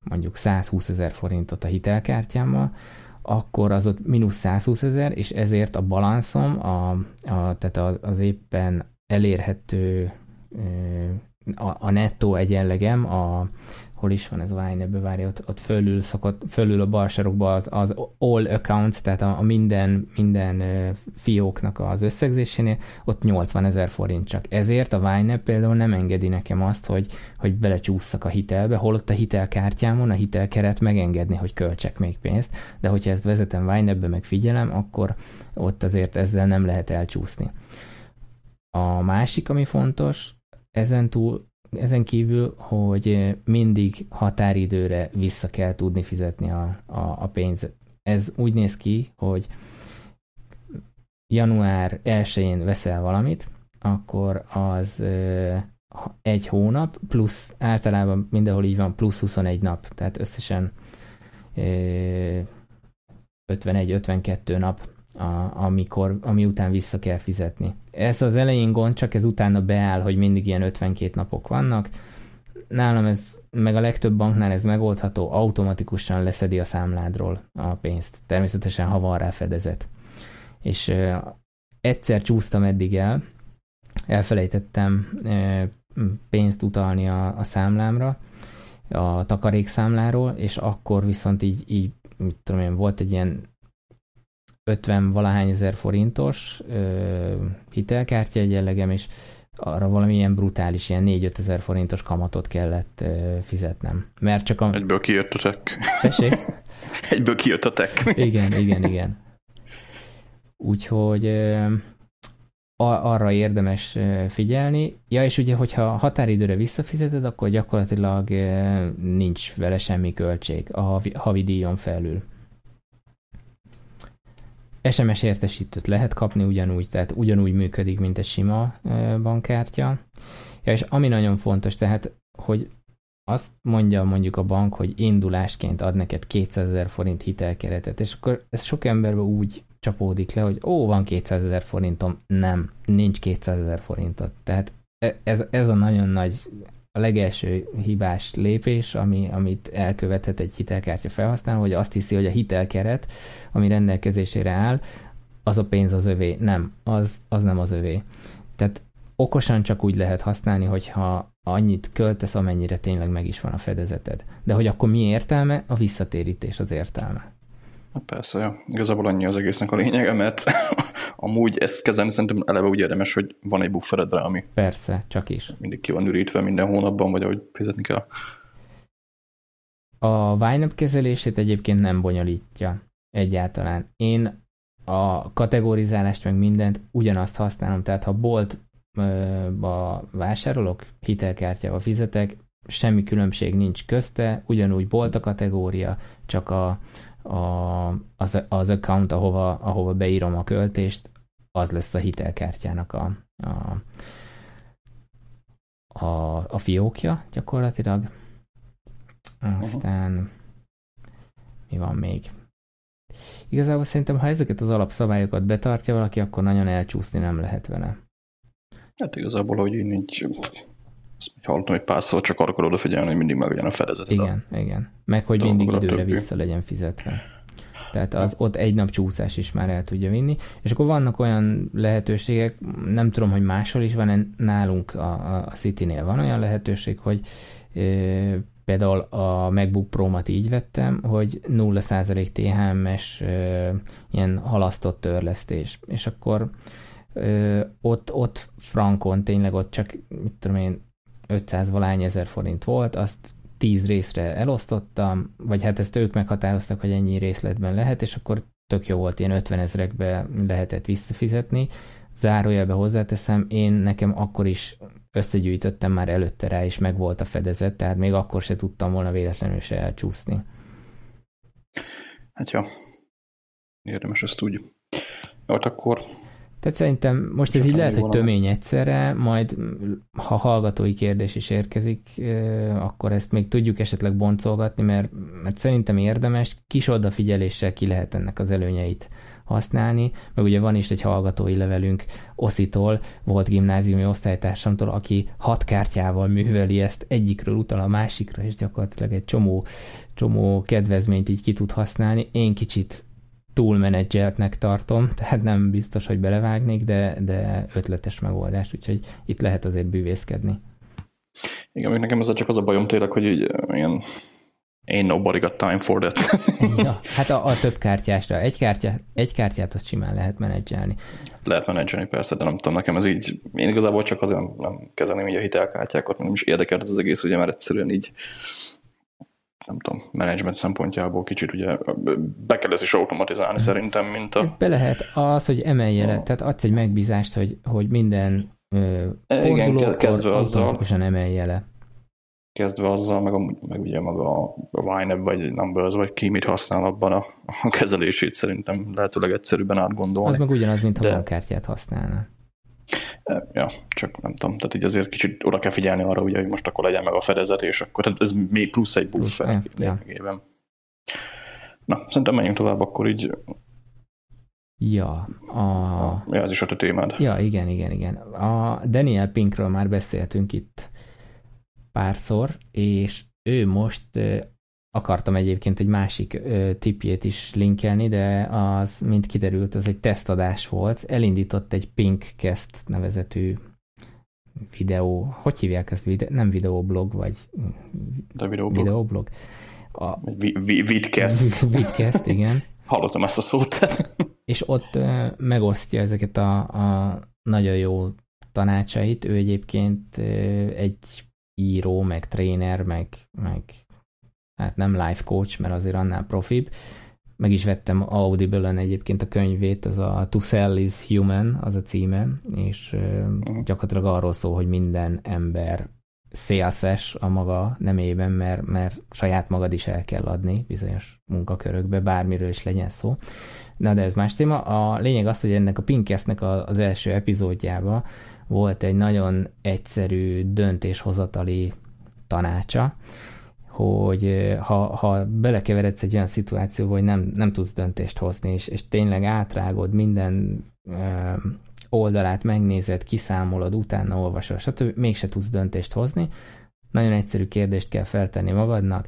mondjuk 120 ezer forintot a hitelkártyámmal, akkor az ott mínusz 120 ezer, és ezért a balanszom, a, a, tehát az éppen elérhető a, a nettó egyenlegem, a, hol is van ez a Wine, várja, ott, ott fölül, szokott, fölül a bal sarokban az, az all accounts, tehát a, a minden, minden fióknak az összegzésénél, ott 80 ezer forint csak. Ezért a Wine például nem engedi nekem azt, hogy, hogy belecsúszszak a hitelbe, holott a hitelkártyámon a hitelkeret megengedni, hogy költsek még pénzt, de hogyha ezt vezetem wine meg figyelem, akkor ott azért ezzel nem lehet elcsúszni. A másik, ami fontos, ezen túl ezen kívül, hogy mindig határidőre vissza kell tudni fizetni a, a, a pénzet. Ez úgy néz ki, hogy január 1-én veszel valamit, akkor az egy hónap, plusz általában mindenhol így van, plusz 21 nap, tehát összesen 51-52 nap a, amikor, ami után vissza kell fizetni. Ez az elején gond, csak ez utána beáll, hogy mindig ilyen 52 napok vannak. Nálam ez, meg a legtöbb banknál ez megoldható, automatikusan leszedi a számládról a pénzt. Természetesen, ha van rá fedezet. És uh, egyszer csúsztam eddig el, elfelejtettem uh, pénzt utalni a, a számlámra, a takarékszámláról, és akkor viszont így, így mit tudom én, volt egy ilyen 50 valahány ezer forintos ö, hitelkártya egyenlegem, és arra valamilyen brutális, ilyen 4-5 ezer forintos kamatot kellett fizetnem. Mert csak a... Egyből kijött a tek. Tessék? Egyből kijött a tek. Igen, igen, igen. Úgyhogy arra érdemes figyelni. Ja, és ugye, hogyha határidőre visszafizeted, akkor gyakorlatilag nincs vele semmi költség a havi, havi díjon felül. SMS értesítőt lehet kapni ugyanúgy, tehát ugyanúgy működik, mint egy sima bankkártya. Ja, és ami nagyon fontos, tehát, hogy azt mondja mondjuk a bank, hogy indulásként ad neked 200 ezer forint hitelkeretet, és akkor ez sok emberben úgy csapódik le, hogy ó, van 200 ezer forintom. Nem, nincs 200 ezer forintot. Tehát e, ez, ez a nagyon nagy, a legelső hibás lépés, ami, amit elkövethet egy hitelkártya felhasználó, hogy azt hiszi, hogy a hitelkeret, ami rendelkezésére áll, az a pénz az övé. Nem, az, az nem az övé. Tehát okosan csak úgy lehet használni, hogyha annyit költesz, amennyire tényleg meg is van a fedezeted. De hogy akkor mi értelme? A visszatérítés az értelme. Na persze, ja. igazából annyi az egésznek a lényege, mert amúgy ezt kezelni szerintem eleve úgy érdemes, hogy van egy buffered rá, ami Persze, csak is. mindig ki van ürítve minden hónapban, vagy ahogy fizetni kell. A YNAB kezelését egyébként nem bonyolítja egyáltalán. Én a kategorizálást meg mindent ugyanazt használom, tehát ha boltba vásárolok, hitelkártyával fizetek, semmi különbség nincs közte, ugyanúgy bolt a kategória, csak a, a, az, az account, ahova, ahova beírom a költést, az lesz a hitelkártyának a, a, a, a fiókja gyakorlatilag. Aztán mi van még? Igazából szerintem, ha ezeket az alapszabályokat betartja valaki, akkor nagyon elcsúszni nem lehet vele. Hát igazából, hogy én így azt hallottam egy párszor, csak arra kell odafigyelni, hogy mindig meg legyen a fedezet. Igen, a igen. Meg hogy mindig időre többi. vissza legyen fizetve. Tehát az ott egy nap csúszás is már el tudja vinni. És akkor vannak olyan lehetőségek, nem tudom, hogy máshol is van, nálunk a, a City-nél van olyan lehetőség, hogy ö, például a MacBook Pro-mat így vettem, hogy 0% THM-es ö, ilyen halasztott törlesztés. És akkor ö, ott, ott frankon tényleg ott csak, mit tudom én, 500 valány ezer forint volt, azt 10 részre elosztottam, vagy hát ezt ők meghatároztak, hogy ennyi részletben lehet, és akkor tök jó volt, ilyen 50 ezerekbe lehetett visszafizetni. Zárójelbe hozzáteszem, én nekem akkor is összegyűjtöttem már előtte rá, és meg volt a fedezet, tehát még akkor se tudtam volna véletlenül se elcsúszni. Hát ja, érdemes ezt úgy. Jó, hát akkor tehát szerintem most ez így lehet, hogy tömény egyszerre, majd ha hallgatói kérdés is érkezik, akkor ezt még tudjuk esetleg boncolgatni, mert, mert szerintem érdemes, kis odafigyeléssel ki lehet ennek az előnyeit használni, meg ugye van is egy hallgatói levelünk Oszitól, volt gimnáziumi osztálytársamtól, aki hat kártyával műveli ezt, egyikről utal a másikra, és gyakorlatilag egy csomó, csomó kedvezményt így ki tud használni. Én kicsit túlmenedzseltnek tartom, tehát nem biztos, hogy belevágnék, de, de ötletes megoldás, úgyhogy itt lehet azért bűvészkedni. Igen, még nekem ez csak az a bajom tényleg, hogy így, ilyen én nobody got time for that. ja, hát a, a több kártyásra. Egy, kártya, egy kártyát azt simán lehet menedzselni. Lehet menedzselni persze, de nem tudom, nekem ez így, én igazából csak azért nem kezelném így a hitelkártyákat, nem is érdekelt ez az egész, ugye már egyszerűen így nem tudom, menedzsment szempontjából kicsit ugye be kell ezt is automatizálni hmm. szerintem, mint a... Ez be lehet az, hogy emelje le, tehát adsz egy megbízást, hogy, hogy minden ö, fordulókor automatikusan emelje le. Kezdve azzal, meg, a, meg ugye maga a YNAB vagy Numbers, vagy ki mit használ abban a, a kezelését szerintem lehetőleg egyszerűbben átgondolni. Az meg ugyanaz, mint ha De... bankkártyát használna. Ja, csak nem tudom, tehát így azért kicsit oda kell figyelni arra, ugye, hogy most akkor legyen meg a fedezet, és akkor tehát ez még plusz egy ja, ja. Na, szerintem menjünk tovább, akkor így Ja, a... Ja, ez is a te témád. Ja, igen, igen, igen. A Daniel Pinkről már beszéltünk itt párszor, és ő most akartam egyébként egy másik ö, tipjét is linkelni, de az, mint kiderült, az egy tesztadás volt. Elindított egy Pinkcast nevezetű videó, hogy hívják ezt? Vide, nem videoblog, vagy de videoblog. videoblog. A, vidcast. vidcast, igen. Hallottam ezt a szót. És ott ö, megosztja ezeket a, a nagyon jó tanácsait. Ő egyébként egy író, meg tréner, meg, meg hát nem life coach, mert azért annál profibb. Meg is vettem Audible-en egyébként a könyvét, az a To Sell is Human, az a címe, és uh-huh. gyakorlatilag arról szól, hogy minden ember szélszes a maga nemében, mert, mert saját magad is el kell adni bizonyos munkakörökbe, bármiről is legyen szó. Na de ez más téma. A lényeg az, hogy ennek a Pinkesznek az első epizódjában volt egy nagyon egyszerű döntéshozatali tanácsa, hogy ha, ha belekeveredsz egy olyan szituációba, hogy nem, nem tudsz döntést hozni, és, és tényleg átrágod minden ö, oldalát, megnézed, kiszámolod, utána olvasod, stb. mégse tudsz döntést hozni. Nagyon egyszerű kérdést kell feltenni magadnak,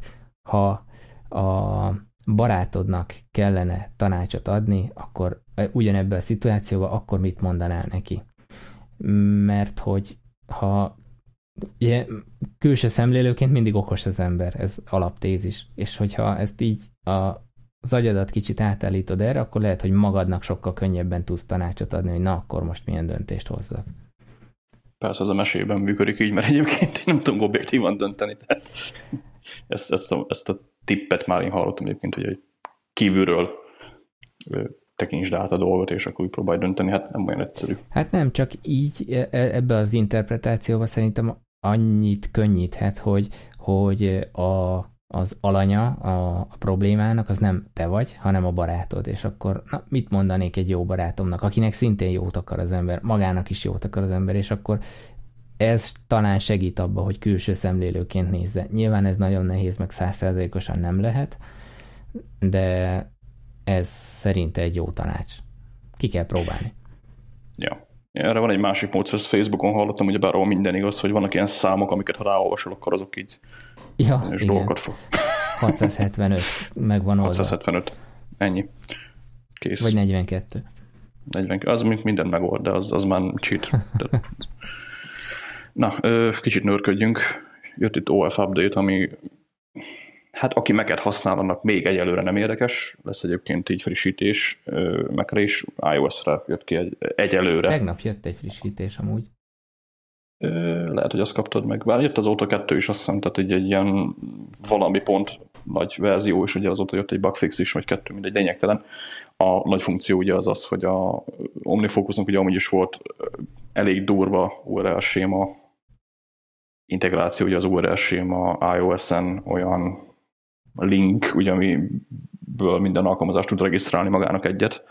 ha a barátodnak kellene tanácsot adni, akkor ugyanebben a szituációban, akkor mit mondanál neki? Mert hogy ha ugye, külső szemlélőként mindig okos az ember, ez alaptézis, és hogyha ezt így a, az agyadat kicsit átállítod erre, akkor lehet, hogy magadnak sokkal könnyebben tudsz tanácsot adni, hogy na, akkor most milyen döntést hozzak. Persze az a mesében működik így, mert egyébként én nem tudom objektívan dönteni, tehát ezt, ezt, a, ezt a tippet már én hallottam egyébként, hogy egy kívülről tekintsd át a dolgot, és akkor úgy próbálj dönteni, hát nem olyan egyszerű. Hát nem, csak így e, e, ebbe az interpretációba szerintem annyit könnyíthet, hogy, hogy a, az alanya a, a problémának az nem te vagy, hanem a barátod, és akkor na, mit mondanék egy jó barátomnak, akinek szintén jót akar az ember, magának is jót akar az ember, és akkor ez talán segít abba, hogy külső szemlélőként nézze. Nyilván ez nagyon nehéz, meg százszerzalékosan nem lehet, de ez szerint egy jó tanács. Ki kell próbálni. Ja. Erre van egy másik módszer, ezt Facebookon hallottam, hogy bár minden igaz, hogy vannak ilyen számok, amiket ha ráolvasol, akkor azok így ja, és dolgokat fog. 675, megvan oldva. 675, ennyi. Kész. Vagy 42. 42, az minden megold, de az, az már cheat. De... Na, kicsit nőrködjünk. Jött itt OF update, ami Hát aki Mac-et használ, annak még egyelőre nem érdekes, lesz egyébként így frissítés Mac-re is, iOS-re jött ki egy, egyelőre. Tegnap jött egy frissítés amúgy. Lehet, hogy azt kaptad meg. Bár jött azóta kettő is, azt hiszem, tehát egy, egy ilyen valami pont nagy verzió, és ugye azóta jött egy bugfix is, vagy kettő, mindegy, lényegtelen. A nagy funkció ugye az az, hogy a OmniFocusnak ugye amúgy is volt elég durva URL séma integráció, ugye az URL séma iOS-en olyan link, ugye, amiből minden alkalmazás tud regisztrálni magának egyet.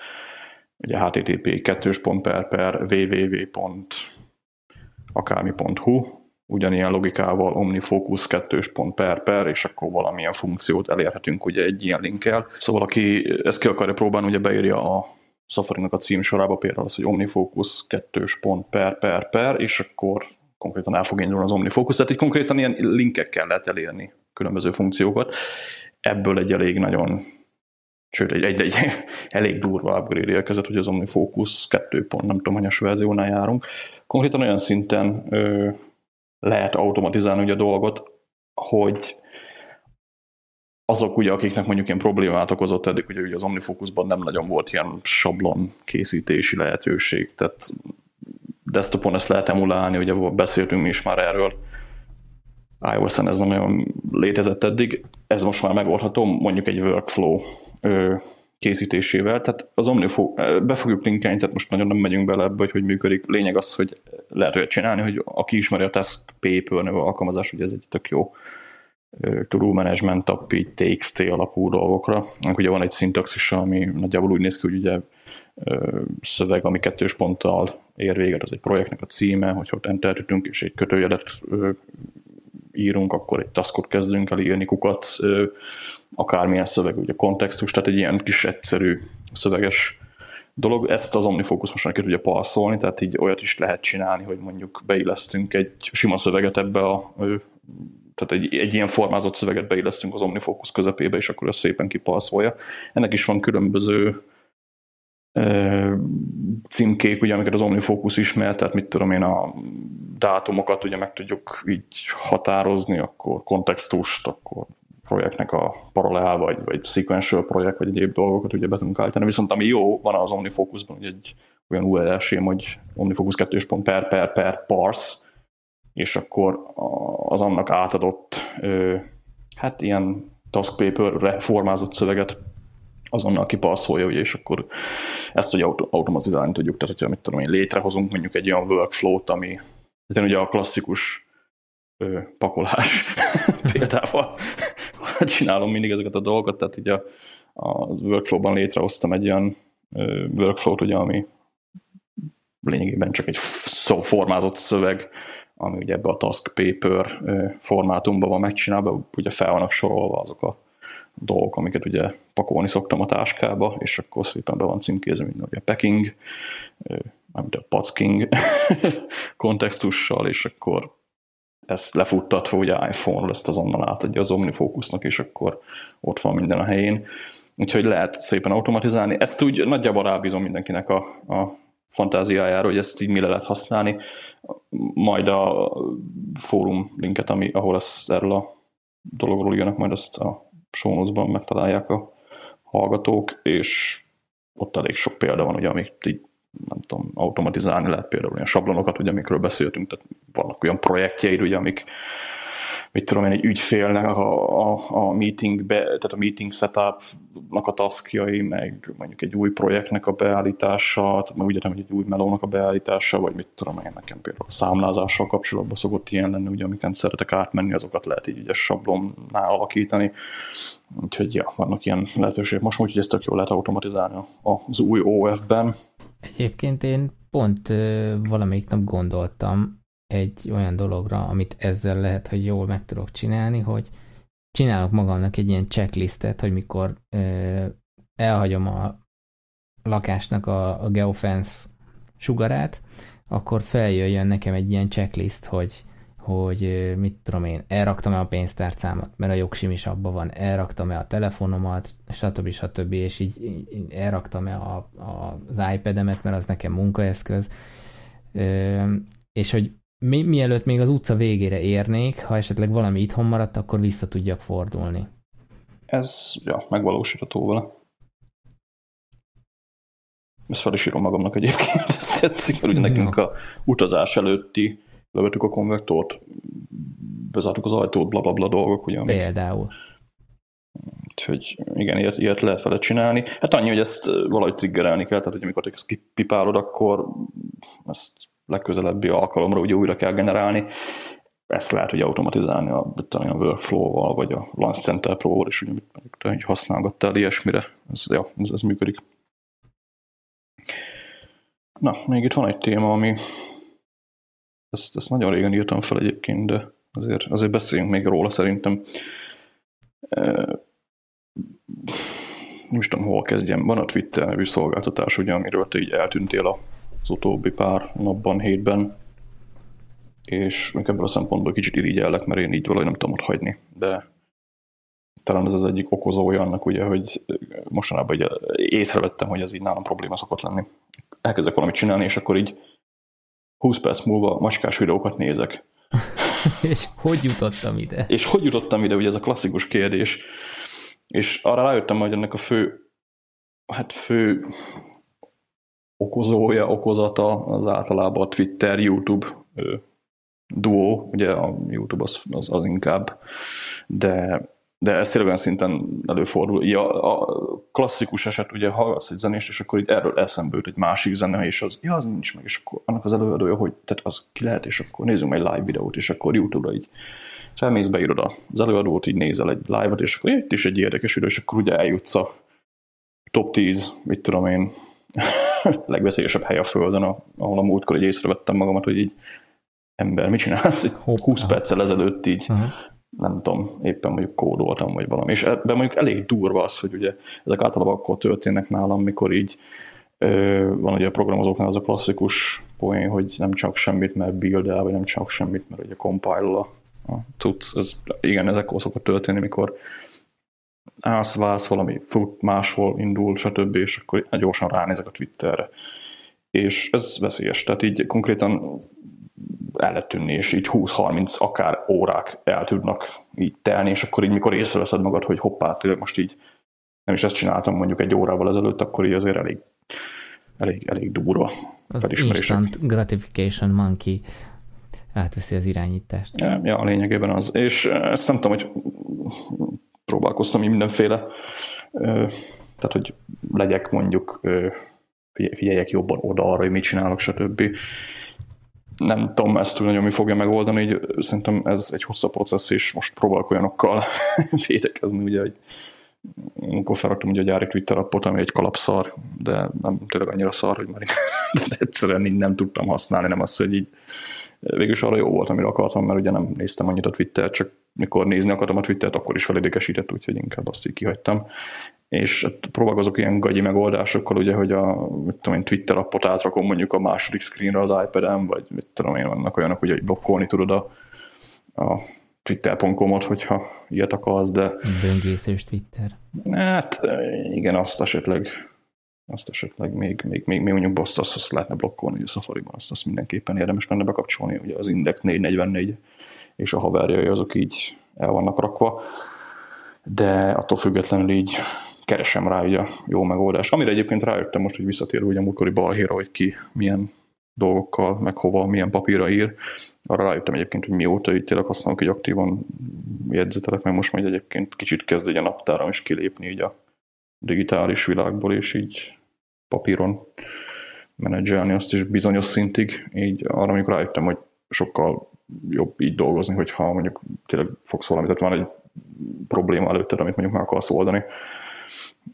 Ugye http 2 per per www. akármi.hu, ugyanilyen logikával omnifocus 2 per per, és akkor valamilyen funkciót elérhetünk ugye egy ilyen linkkel. Szóval aki ezt ki akarja próbálni, ugye beírja a Safari-nak a cím sorába például az, hogy omnifocus 2 per per per, és akkor konkrétan el fog indulni az omnifocus, tehát így konkrétan ilyen linkekkel lehet elérni különböző funkciókat. Ebből egy elég nagyon, sőt egy, egy, egy elég durva upgrade érkezett, hogy az OmniFocus 2. Pont, nem tudom, hanyas verziónál járunk. Konkrétan olyan szinten ö, lehet automatizálni ugye a dolgot, hogy azok ugye, akiknek mondjuk ilyen problémát okozott eddig, ugye, ugye az OmniFocusban nem nagyon volt ilyen sablon készítési lehetőség, tehát desktopon ezt lehet emulálni, ugye beszéltünk mi is már erről, iOS-en ez nem olyan létezett eddig, ez most már megoldható, mondjuk egy workflow készítésével, tehát az Omnifo, be fogjuk linkelni, tehát most nagyon nem megyünk bele ebbe, hogy hogy működik. Lényeg az, hogy lehet olyat csinálni, hogy aki ismeri a Task Paper nevű alkalmazás, hogy ez egy tök jó to management app, TXT alapú dolgokra. Ugye van egy szintaxis, ami nagyjából úgy néz ki, hogy ugye szöveg, ami kettős ponttal ér véget, az egy projektnek a címe, hogy ott enter és egy kötőjelet írunk, akkor egy taskot kezdünk el írni, kukat, akármilyen szöveg, ugye kontextus, tehát egy ilyen kis egyszerű szöveges dolog. Ezt az OmniFocus most már ki tudja parszolni, tehát így olyat is lehet csinálni, hogy mondjuk beillesztünk egy sima szöveget ebbe a tehát egy, egy ilyen formázott szöveget beillesztünk az OmniFocus közepébe, és akkor ezt szépen kipalszolja. Ennek is van különböző címkék, ugye, amiket az OmniFocus ismer, tehát mit tudom én, a dátumokat ugye meg tudjuk így határozni, akkor kontextust, akkor projektnek a paralel, vagy, vagy sequential projekt, vagy egyéb dolgokat ugye be tudunk állítani. Viszont ami jó van az OmniFocusban, hogy egy olyan URL sém, hogy OmniFocus 2 per per per parse, és akkor az annak átadott hát ilyen task paper-re formázott szöveget azonnal kiparszolja, ugye, és akkor ezt ugye automatizálni tudjuk, tehát hogyha mit tudom én, létrehozunk mondjuk egy olyan workflow-t, ami hát ugye a klasszikus ö, pakolás példával csinálom mindig ezeket a dolgokat, tehát ugye a, a workflow-ban létrehoztam egy olyan ö, workflow-t, ugye, ami lényegében csak egy szó formázott szöveg, ami ugye ebbe a task paper formátumban van megcsinálva, ugye fel vannak sorolva azok a dolgok, amiket ugye pakolni szoktam a táskába, és akkor szépen be van címkézve, mint a packing, amit a packing kontextussal, és akkor ezt lefuttatva ugye iPhone-ról ezt azonnal átadja az OmniFocusnak, és akkor ott van minden a helyén. Úgyhogy lehet szépen automatizálni. Ezt úgy nagyjából rábízom mindenkinek a, a fantáziájára, hogy ezt így mire lehet használni. Majd a fórum linket, ami, ahol ezt erről a dologról jönnek, majd azt a show megtalálják a hallgatók, és ott elég sok példa van, ugye, amit így nem tudom, automatizálni lehet például olyan sablonokat, ugye, amikről beszéltünk, tehát vannak olyan projektjeid, ugye, amik mit tudom én, egy ügyfélnek a, a, a meetingbe, tehát a meeting setupnak a taskjai, meg mondjuk egy új projektnek a beállítása, tehát úgy hogy egy új melónak a beállítása, vagy mit tudom én, nekem például számlázással kapcsolatban szokott ilyen lenni, ugye amiket szeretek átmenni, azokat lehet így ügyes sablonnál alakítani. Úgyhogy ja, vannak ilyen lehetőségek. Most úgy, hogy ezt tök jól lehet automatizálni az új OF-ben. Egyébként én pont valamelyik nap gondoltam, egy olyan dologra, amit ezzel lehet, hogy jól meg tudok csinálni, hogy csinálok magamnak egy ilyen checklistet, hogy mikor ö, elhagyom a lakásnak a, a geofence sugarát, akkor feljöjjön nekem egy ilyen checklist, hogy, hogy mit tudom én, elraktam-e a pénztárcámat, mert a jogsim is abban van, elraktam-e a telefonomat, stb. stb. és így, így elraktam-e a, a, az iPad-emet, mert az nekem munkaeszköz, ö, és hogy mi, mielőtt még az utca végére érnék, ha esetleg valami itthon maradt, akkor vissza tudjak fordulni. Ez, ja, megvalósítható vele. Ezt fel is írom magamnak egyébként, ezt tetszik, mert ugye nekünk a utazás előtti levettük a konvektort, bezártuk az ajtót, bla bla bla dolgok, ugye. Amik... Például. Úgyhogy igen, ilyet, ilyet lehet vele csinálni. Hát annyi, hogy ezt valahogy triggerelni kell, tehát hogy amikor ezt kipipálod, akkor ezt legközelebbi alkalomra ugye újra kell generálni. Ezt lehet hogy automatizálni a, a workflow-val, vagy a Launch Center Pro-val, és ugye hogy használgattál ilyesmire. Ez, ja, ez, ez működik. Na, még itt van egy téma, ami ezt, ezt nagyon régen írtam fel egyébként, de azért, azért beszéljünk még róla szerintem. E, most tudom, hol kezdjem. Van a Twitter nevű szolgáltatás, ugye, amiről te így eltűntél a az utóbbi pár napban, hétben, és ebből a szempontból kicsit irigyellek, mert én így valahogy nem tudom ott hagyni, de talán ez az egyik okozója annak, ugye, hogy mostanában ugye észrevettem, hogy ez így nálam probléma szokott lenni. Elkezdek valamit csinálni, és akkor így 20 perc múlva macskás videókat nézek. és hogy jutottam ide? És hogy jutottam ide, ugye ez a klasszikus kérdés. És arra rájöttem, hogy ennek a fő, hát fő okozója, okozata az általában a Twitter, YouTube duó, ugye a YouTube az, az, az inkább, de, de ez tényleg olyan szinten előfordul. Ja, a klasszikus eset, ugye hallgatsz egy zenést, és akkor így erről eszembe jut egy másik zene, és az, ja, az nincs meg, és akkor annak az előadója, hogy tehát az ki lehet, és akkor nézzünk egy live videót, és akkor YouTube-ra így felmész, beírod az előadót, így nézel egy live-ot, és akkor itt is egy érdekes videó, és akkor ugye eljutsz a top 10, mit tudom én, legveszélyesebb hely a Földön, ahol a múltkor egy észrevettem magamat, hogy így ember, mit csinálsz? Hoppá. 20 perccel ezelőtt így, uh-huh. nem tudom, éppen mondjuk kódoltam, vagy valami. És ebben mondjuk elég durva az, hogy ugye ezek általában akkor történnek nálam, mikor így ö, van ugye a programozóknál az a klasszikus poén, hogy nem csak semmit, mert build el, vagy nem csak semmit, mert ugye compile a, a tudsz. Ez, igen, ezek szokott történni, mikor állsz, válsz, valami fut, máshol indul, stb., és akkor gyorsan ránézek a Twitterre. És ez veszélyes, tehát így konkrétan el lehet tűnni, és így 20-30 akár órák el tudnak így telni, és akkor így mikor észreveszed magad, hogy hoppá, tényleg most így nem is ezt csináltam mondjuk egy órával ezelőtt, akkor így azért elég elég, elég durva az instant gratification monkey átveszi az irányítást. Ja, ja, lényegében az. És ezt nem tudom, hogy próbálkoztam mindenféle, tehát hogy legyek mondjuk, figyeljek jobban oda arra, hogy mit csinálok, stb. Nem tudom ezt túl nagyon mi fogja megoldani, így szerintem ez egy hosszabb processz, és most próbálok olyanokkal védekezni, ugye, hogy amikor felraktam ugye a gyári Twitter appot, ami egy kalapszar, de nem tényleg annyira szar, hogy már de egyszerűen így nem tudtam használni, nem az, hogy így végülis arra jó volt, amire akartam, mert ugye nem néztem annyit a Twitter, csak mikor nézni akartam a Twittert, akkor is felidékesített, úgyhogy inkább azt így kihagytam. És próbálkozok ilyen gagyi megoldásokkal, ugye, hogy a mit tudom én, Twitter appot átrakom mondjuk a második screenre az iPad-en, vagy mit tudom én, vannak olyanok, hogy blokkolni tudod a, a twitter.com-ot, hogyha ilyet akarsz, de... Böngészős Twitter. Hát igen, azt esetleg azt esetleg még, még, még, még mondjuk azt, azt, azt lehetne blokkolni, a Safari-ban azt, azt mindenképpen érdemes lenne bekapcsolni, ugye az Index 444 és a haverjai azok így el vannak rakva, de attól függetlenül így keresem rá ugye a jó megoldást. Amire egyébként rájöttem most, hogy visszatérve ugye a múltkori balhéra, hogy ki milyen dolgokkal, meg hova, milyen papírra ír. Arra rájöttem egyébként, hogy mióta így tényleg használok, hogy aktívan jegyzetelek, meg most majd egyébként kicsit kezd egy a naptáram is kilépni így a digitális világból, és így papíron menedzselni azt is bizonyos szintig. Így arra amikor rájöttem, hogy sokkal jobb így dolgozni, hogyha mondjuk tényleg fogsz valamit, tehát van egy probléma előtted, amit mondjuk meg akarsz oldani,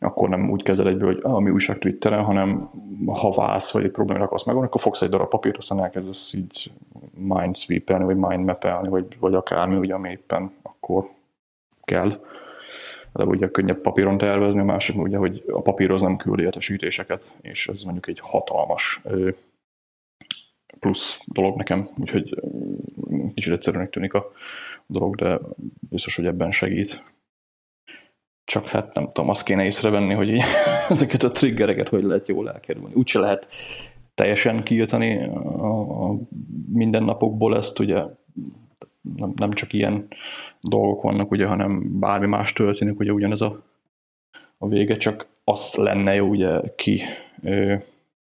akkor nem úgy kezel egyből, hogy ah, mi újság Twitteren, hanem ha válsz, vagy egy problémát akarsz megoldani, akkor fogsz egy darab papírt, aztán elkezdesz így mindsweep-elni, vagy mindmap-elni, vagy, vagy akármi, ugye, ami éppen akkor kell de ugye könnyebb papíron tervezni, a másik ugye, hogy a papírhoz nem küld értesítéseket, és ez mondjuk egy hatalmas plusz dolog nekem, úgyhogy kicsit egyszerűnek tűnik a dolog, de biztos, hogy ebben segít. Csak hát nem tudom, azt kéne észrevenni, hogy így, ezeket a triggereket hogy lehet jól elkerülni. Úgyse lehet teljesen kiírtani a, a mindennapokból ezt, ugye nem, nem csak ilyen dolgok vannak, ugye, hanem bármi más történik, ugye ugyanez a, a vége, csak azt lenne jó ugye ki ö,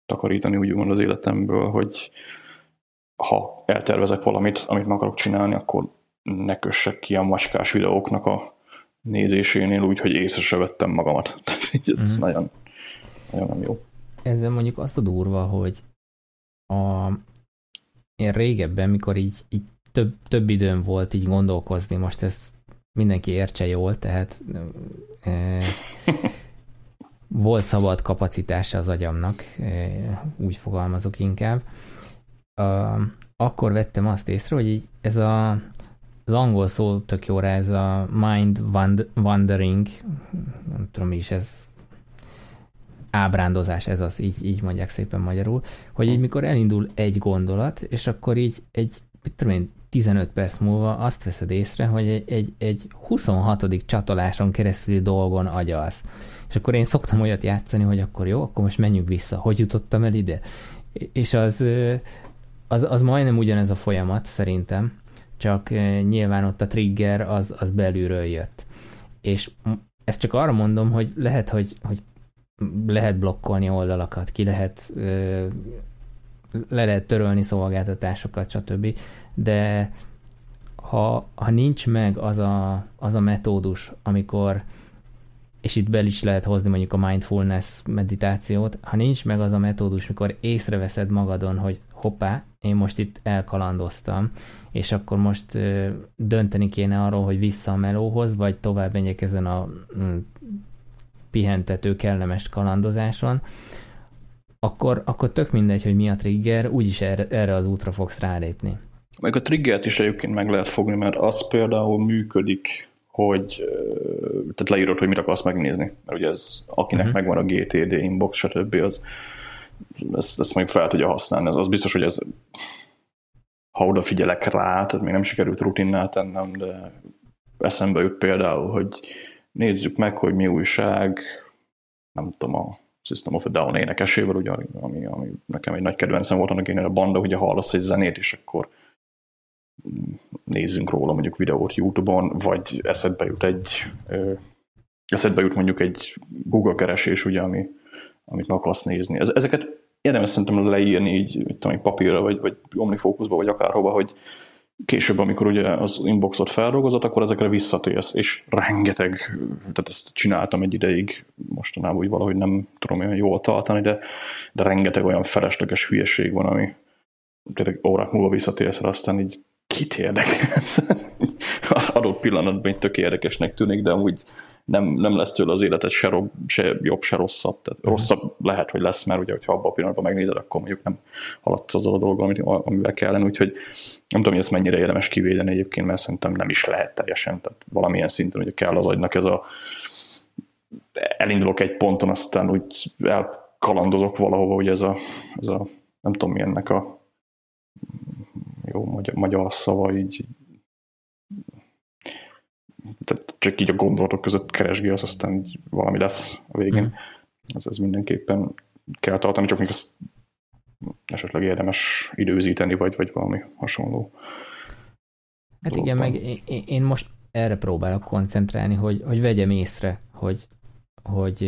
takarítani úgymond az életemből, hogy ha eltervezek valamit, amit meg akarok csinálni, akkor ne kössek ki a macskás videóknak a nézésénél úgy, hogy észre se vettem magamat. Tehát ez uh-huh. nagyon, nagyon nem jó. Ezzel mondjuk azt a durva, hogy a, én régebben, mikor így, így több, több időm volt így gondolkozni, most ezt mindenki értse jól, tehát e, volt szabad kapacitása az agyamnak, e, úgy fogalmazok inkább. A, akkor vettem azt észre, hogy így ez a, az angol szó tök jó rá, ez a mind wandering, nem tudom is, ez ábrándozás, ez az, így, így mondják szépen magyarul, hogy így mikor elindul egy gondolat, és akkor így egy, mit tudom én, 15 perc múlva azt veszed észre, hogy egy, egy, egy 26. csatoláson keresztüli dolgon agyalsz. És akkor én szoktam olyat játszani, hogy akkor jó, akkor most menjünk vissza. Hogy jutottam el ide? És az, az, az majdnem ugyanez a folyamat szerintem, csak nyilván ott a trigger az, az belülről jött. És ezt csak arra mondom, hogy lehet, hogy, hogy lehet blokkolni oldalakat, ki lehet le lehet törölni szolgáltatásokat, stb de ha, ha nincs meg az a, az a metódus, amikor, és itt bel is lehet hozni mondjuk a mindfulness meditációt, ha nincs meg az a metódus, mikor észreveszed magadon, hogy hoppá, én most itt elkalandoztam, és akkor most ö, dönteni kéne arról, hogy vissza a melóhoz, vagy tovább menjek ezen a mm, pihentető, kellemes kalandozáson, akkor, akkor tök mindegy, hogy mi a trigger, úgyis erre, erre az útra fogsz rálépni. Meg a triggert is egyébként meg lehet fogni, mert az például működik, hogy tehát leírod, hogy mit akarsz megnézni. Mert ugye ez, akinek uh-huh. megvan a GTD inbox, stb. az ezt, ezt meg fel tudja használni. Az, az biztos, hogy ez ha odafigyelek rá, tehát még nem sikerült rutinnál tennem, de eszembe jut például, hogy nézzük meg, hogy mi újság, nem tudom, a System of a Down énekesével, ugye, ami, ami nekem egy nagy kedvencem volt annak én a banda, ugye hallasz egy zenét, és akkor nézzünk róla mondjuk videót YouTube-on, vagy eszedbe jut egy eszedbe jut mondjuk egy Google keresés, ugye, ami, amit meg akarsz nézni. Ezeket érdemes szerintem leírni így, mit tudom, papírra, vagy, vagy omnifókuszba, vagy akárhova, hogy később, amikor ugye az inboxot feldolgozott, akkor ezekre visszatérsz, és rengeteg, tehát ezt csináltam egy ideig, mostanában úgy valahogy nem tudom olyan jól tartani, de, de rengeteg olyan felesleges hülyeség van, ami tényleg órák múlva visszatérsz aztán így kit érdekel? Adott pillanatban egy tök érdekesnek tűnik, de amúgy nem, nem lesz tőle az életed se, rob, se jobb, se rosszabb. Tehát uh-huh. rosszabb lehet, hogy lesz, mert ugye, hogyha abban a pillanatban megnézed, akkor mondjuk nem haladsz azzal a dolggal, amivel kellene, úgyhogy nem tudom, hogy ezt mennyire érdemes kivédeni egyébként, mert szerintem nem is lehet teljesen. Tehát valamilyen szinten ugye kell az agynak ez a elindulok egy ponton, aztán úgy elkalandozok valahova, hogy ez a, ez a nem tudom mi ennek a jó magyar, magyar szava, így tehát csak így a gondolatok között keresgél, az aztán így valami lesz a végén. Mm. Ez, ez mindenképpen kell tartani, csak még ezt esetleg érdemes időzíteni, vagy, vagy valami hasonló. Hát dologban. igen, meg én, én most erre próbálok koncentrálni, hogy, hogy vegyem észre, hogy, hogy,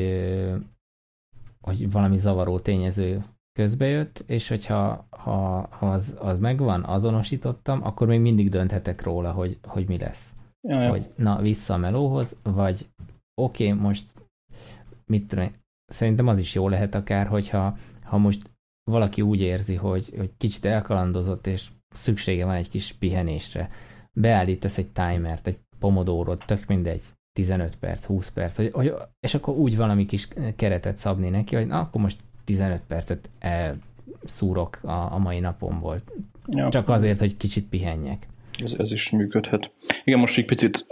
hogy valami zavaró tényező közbejött, és hogyha ha, ha az, az megvan, azonosítottam, akkor még mindig dönthetek róla, hogy, hogy mi lesz. Ja, hogy na, vissza a melóhoz, vagy oké, okay, most mit tudom, szerintem az is jó lehet akár, hogyha ha most valaki úgy érzi, hogy, hogy kicsit elkalandozott, és szüksége van egy kis pihenésre, beállítasz egy timert, egy pomodórót, tök mindegy, 15 perc, 20 perc, hogy, hogy, és akkor úgy valami kis keretet szabni neki, hogy na, akkor most 15 percet elszúrok a, a mai napomból. Ja. Csak azért, hogy kicsit pihenjek. Ez, ez is működhet. Igen, most egy picit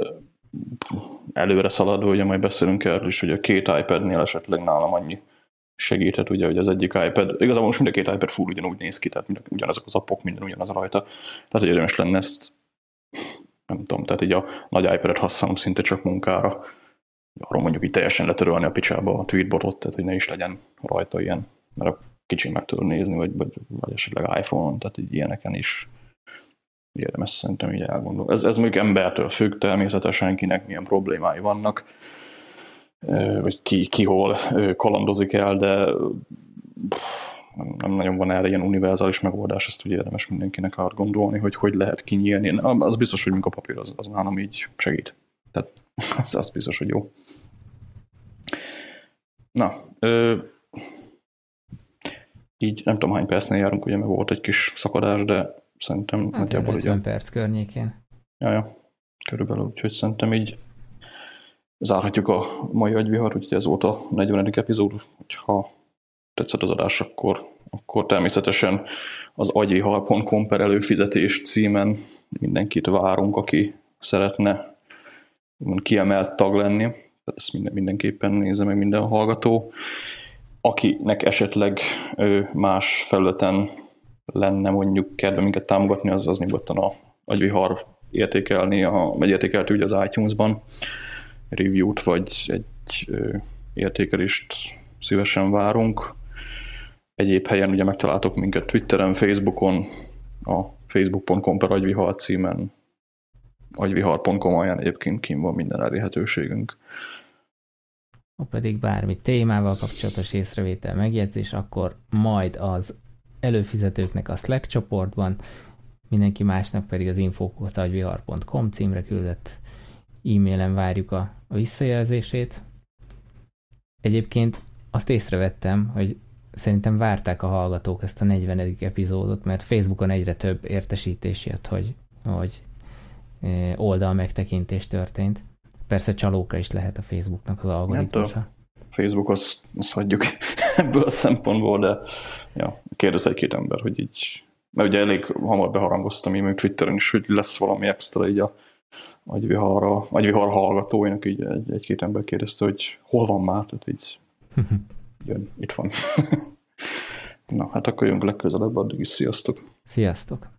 előre szaladva, ugye majd beszélünk erről is, hogy a két iPad-nél esetleg nálam annyi segíthet, ugye, hogy az egyik iPad, igazából most mind a két iPad full ugyanúgy néz ki, tehát ugyanazok az appok, minden ugyanaz rajta. Tehát, hogy érdemes lenne ezt, nem tudom, tehát így a nagy iPad-et használom szinte csak munkára. Arról mondjuk így teljesen letörölni a picsába a tweetbotot, tehát hogy ne is legyen rajta ilyen, mert a kicsin meg tudod nézni, vagy, vagy, vagy esetleg iPhone-on, tehát így ilyeneken is érdemes szerintem így elgondolni. Ez, ez még embertől függ természetesen, kinek milyen problémái vannak, vagy ki, ki hol kalandozik el, de nem nagyon van erre ilyen univerzális megoldás, ezt ugye érdemes mindenkinek átgondolni, hogy hogy lehet kinyílni. Az biztos, hogy munkapapír az, az nálam így segít. Tehát az, az biztos, hogy jó. Na, ö, így nem tudom hány percnél járunk, ugye meg volt egy kis szakadás, de szerintem hát nagyjából 50 ugye... perc környékén. Ja, ja, körülbelül, úgyhogy szerintem így zárhatjuk a mai agyvihar, úgyhogy ez volt a 40. epizód, hogyha tetszett az adás, akkor, akkor természetesen az agyvihar.com per előfizetés címen mindenkit várunk, aki szeretne kiemelt tag lenni, tehát ezt minden, mindenképpen nézze meg minden hallgató. Akinek esetleg más felületen lenne mondjuk kedve minket támogatni, az, az nyugodtan a agyvihar értékelni, a, megy értékelt ugye az iTunes-ban review-t, vagy egy értékelést szívesen várunk. Egyéb helyen ugye megtaláltok minket Twitteren, Facebookon, a facebook.com per agyvihar címen, agyvihar.com alján egyébként kim van minden elérhetőségünk. Ha pedig bármi témával kapcsolatos észrevétel, megjegyzés, akkor majd az előfizetőknek a Slack csoportban, mindenki másnak pedig az infokótagyvihar.com címre küldött e-mailen várjuk a, visszajelzését. Egyébként azt észrevettem, hogy szerintem várták a hallgatók ezt a 40. epizódot, mert Facebookon egyre több értesítés jött, hogy, hogy e, oldal megtekintés történt. Persze csalóka is lehet a Facebooknak az algoritmusa. Facebook azt, azt hagyjuk ebből a szempontból, de ja, kérdez egy-két ember, hogy így, mert ugye elég hamar beharangoztam én még Twitteren is, hogy lesz valami extra így a agyviharra, agyvihar hallgatóinak így egy, egy-két ember kérdezte, hogy hol van már, tehát így jön, itt van. Na, hát akkor jönk legközelebb, addig is sziasztok! Sziasztok!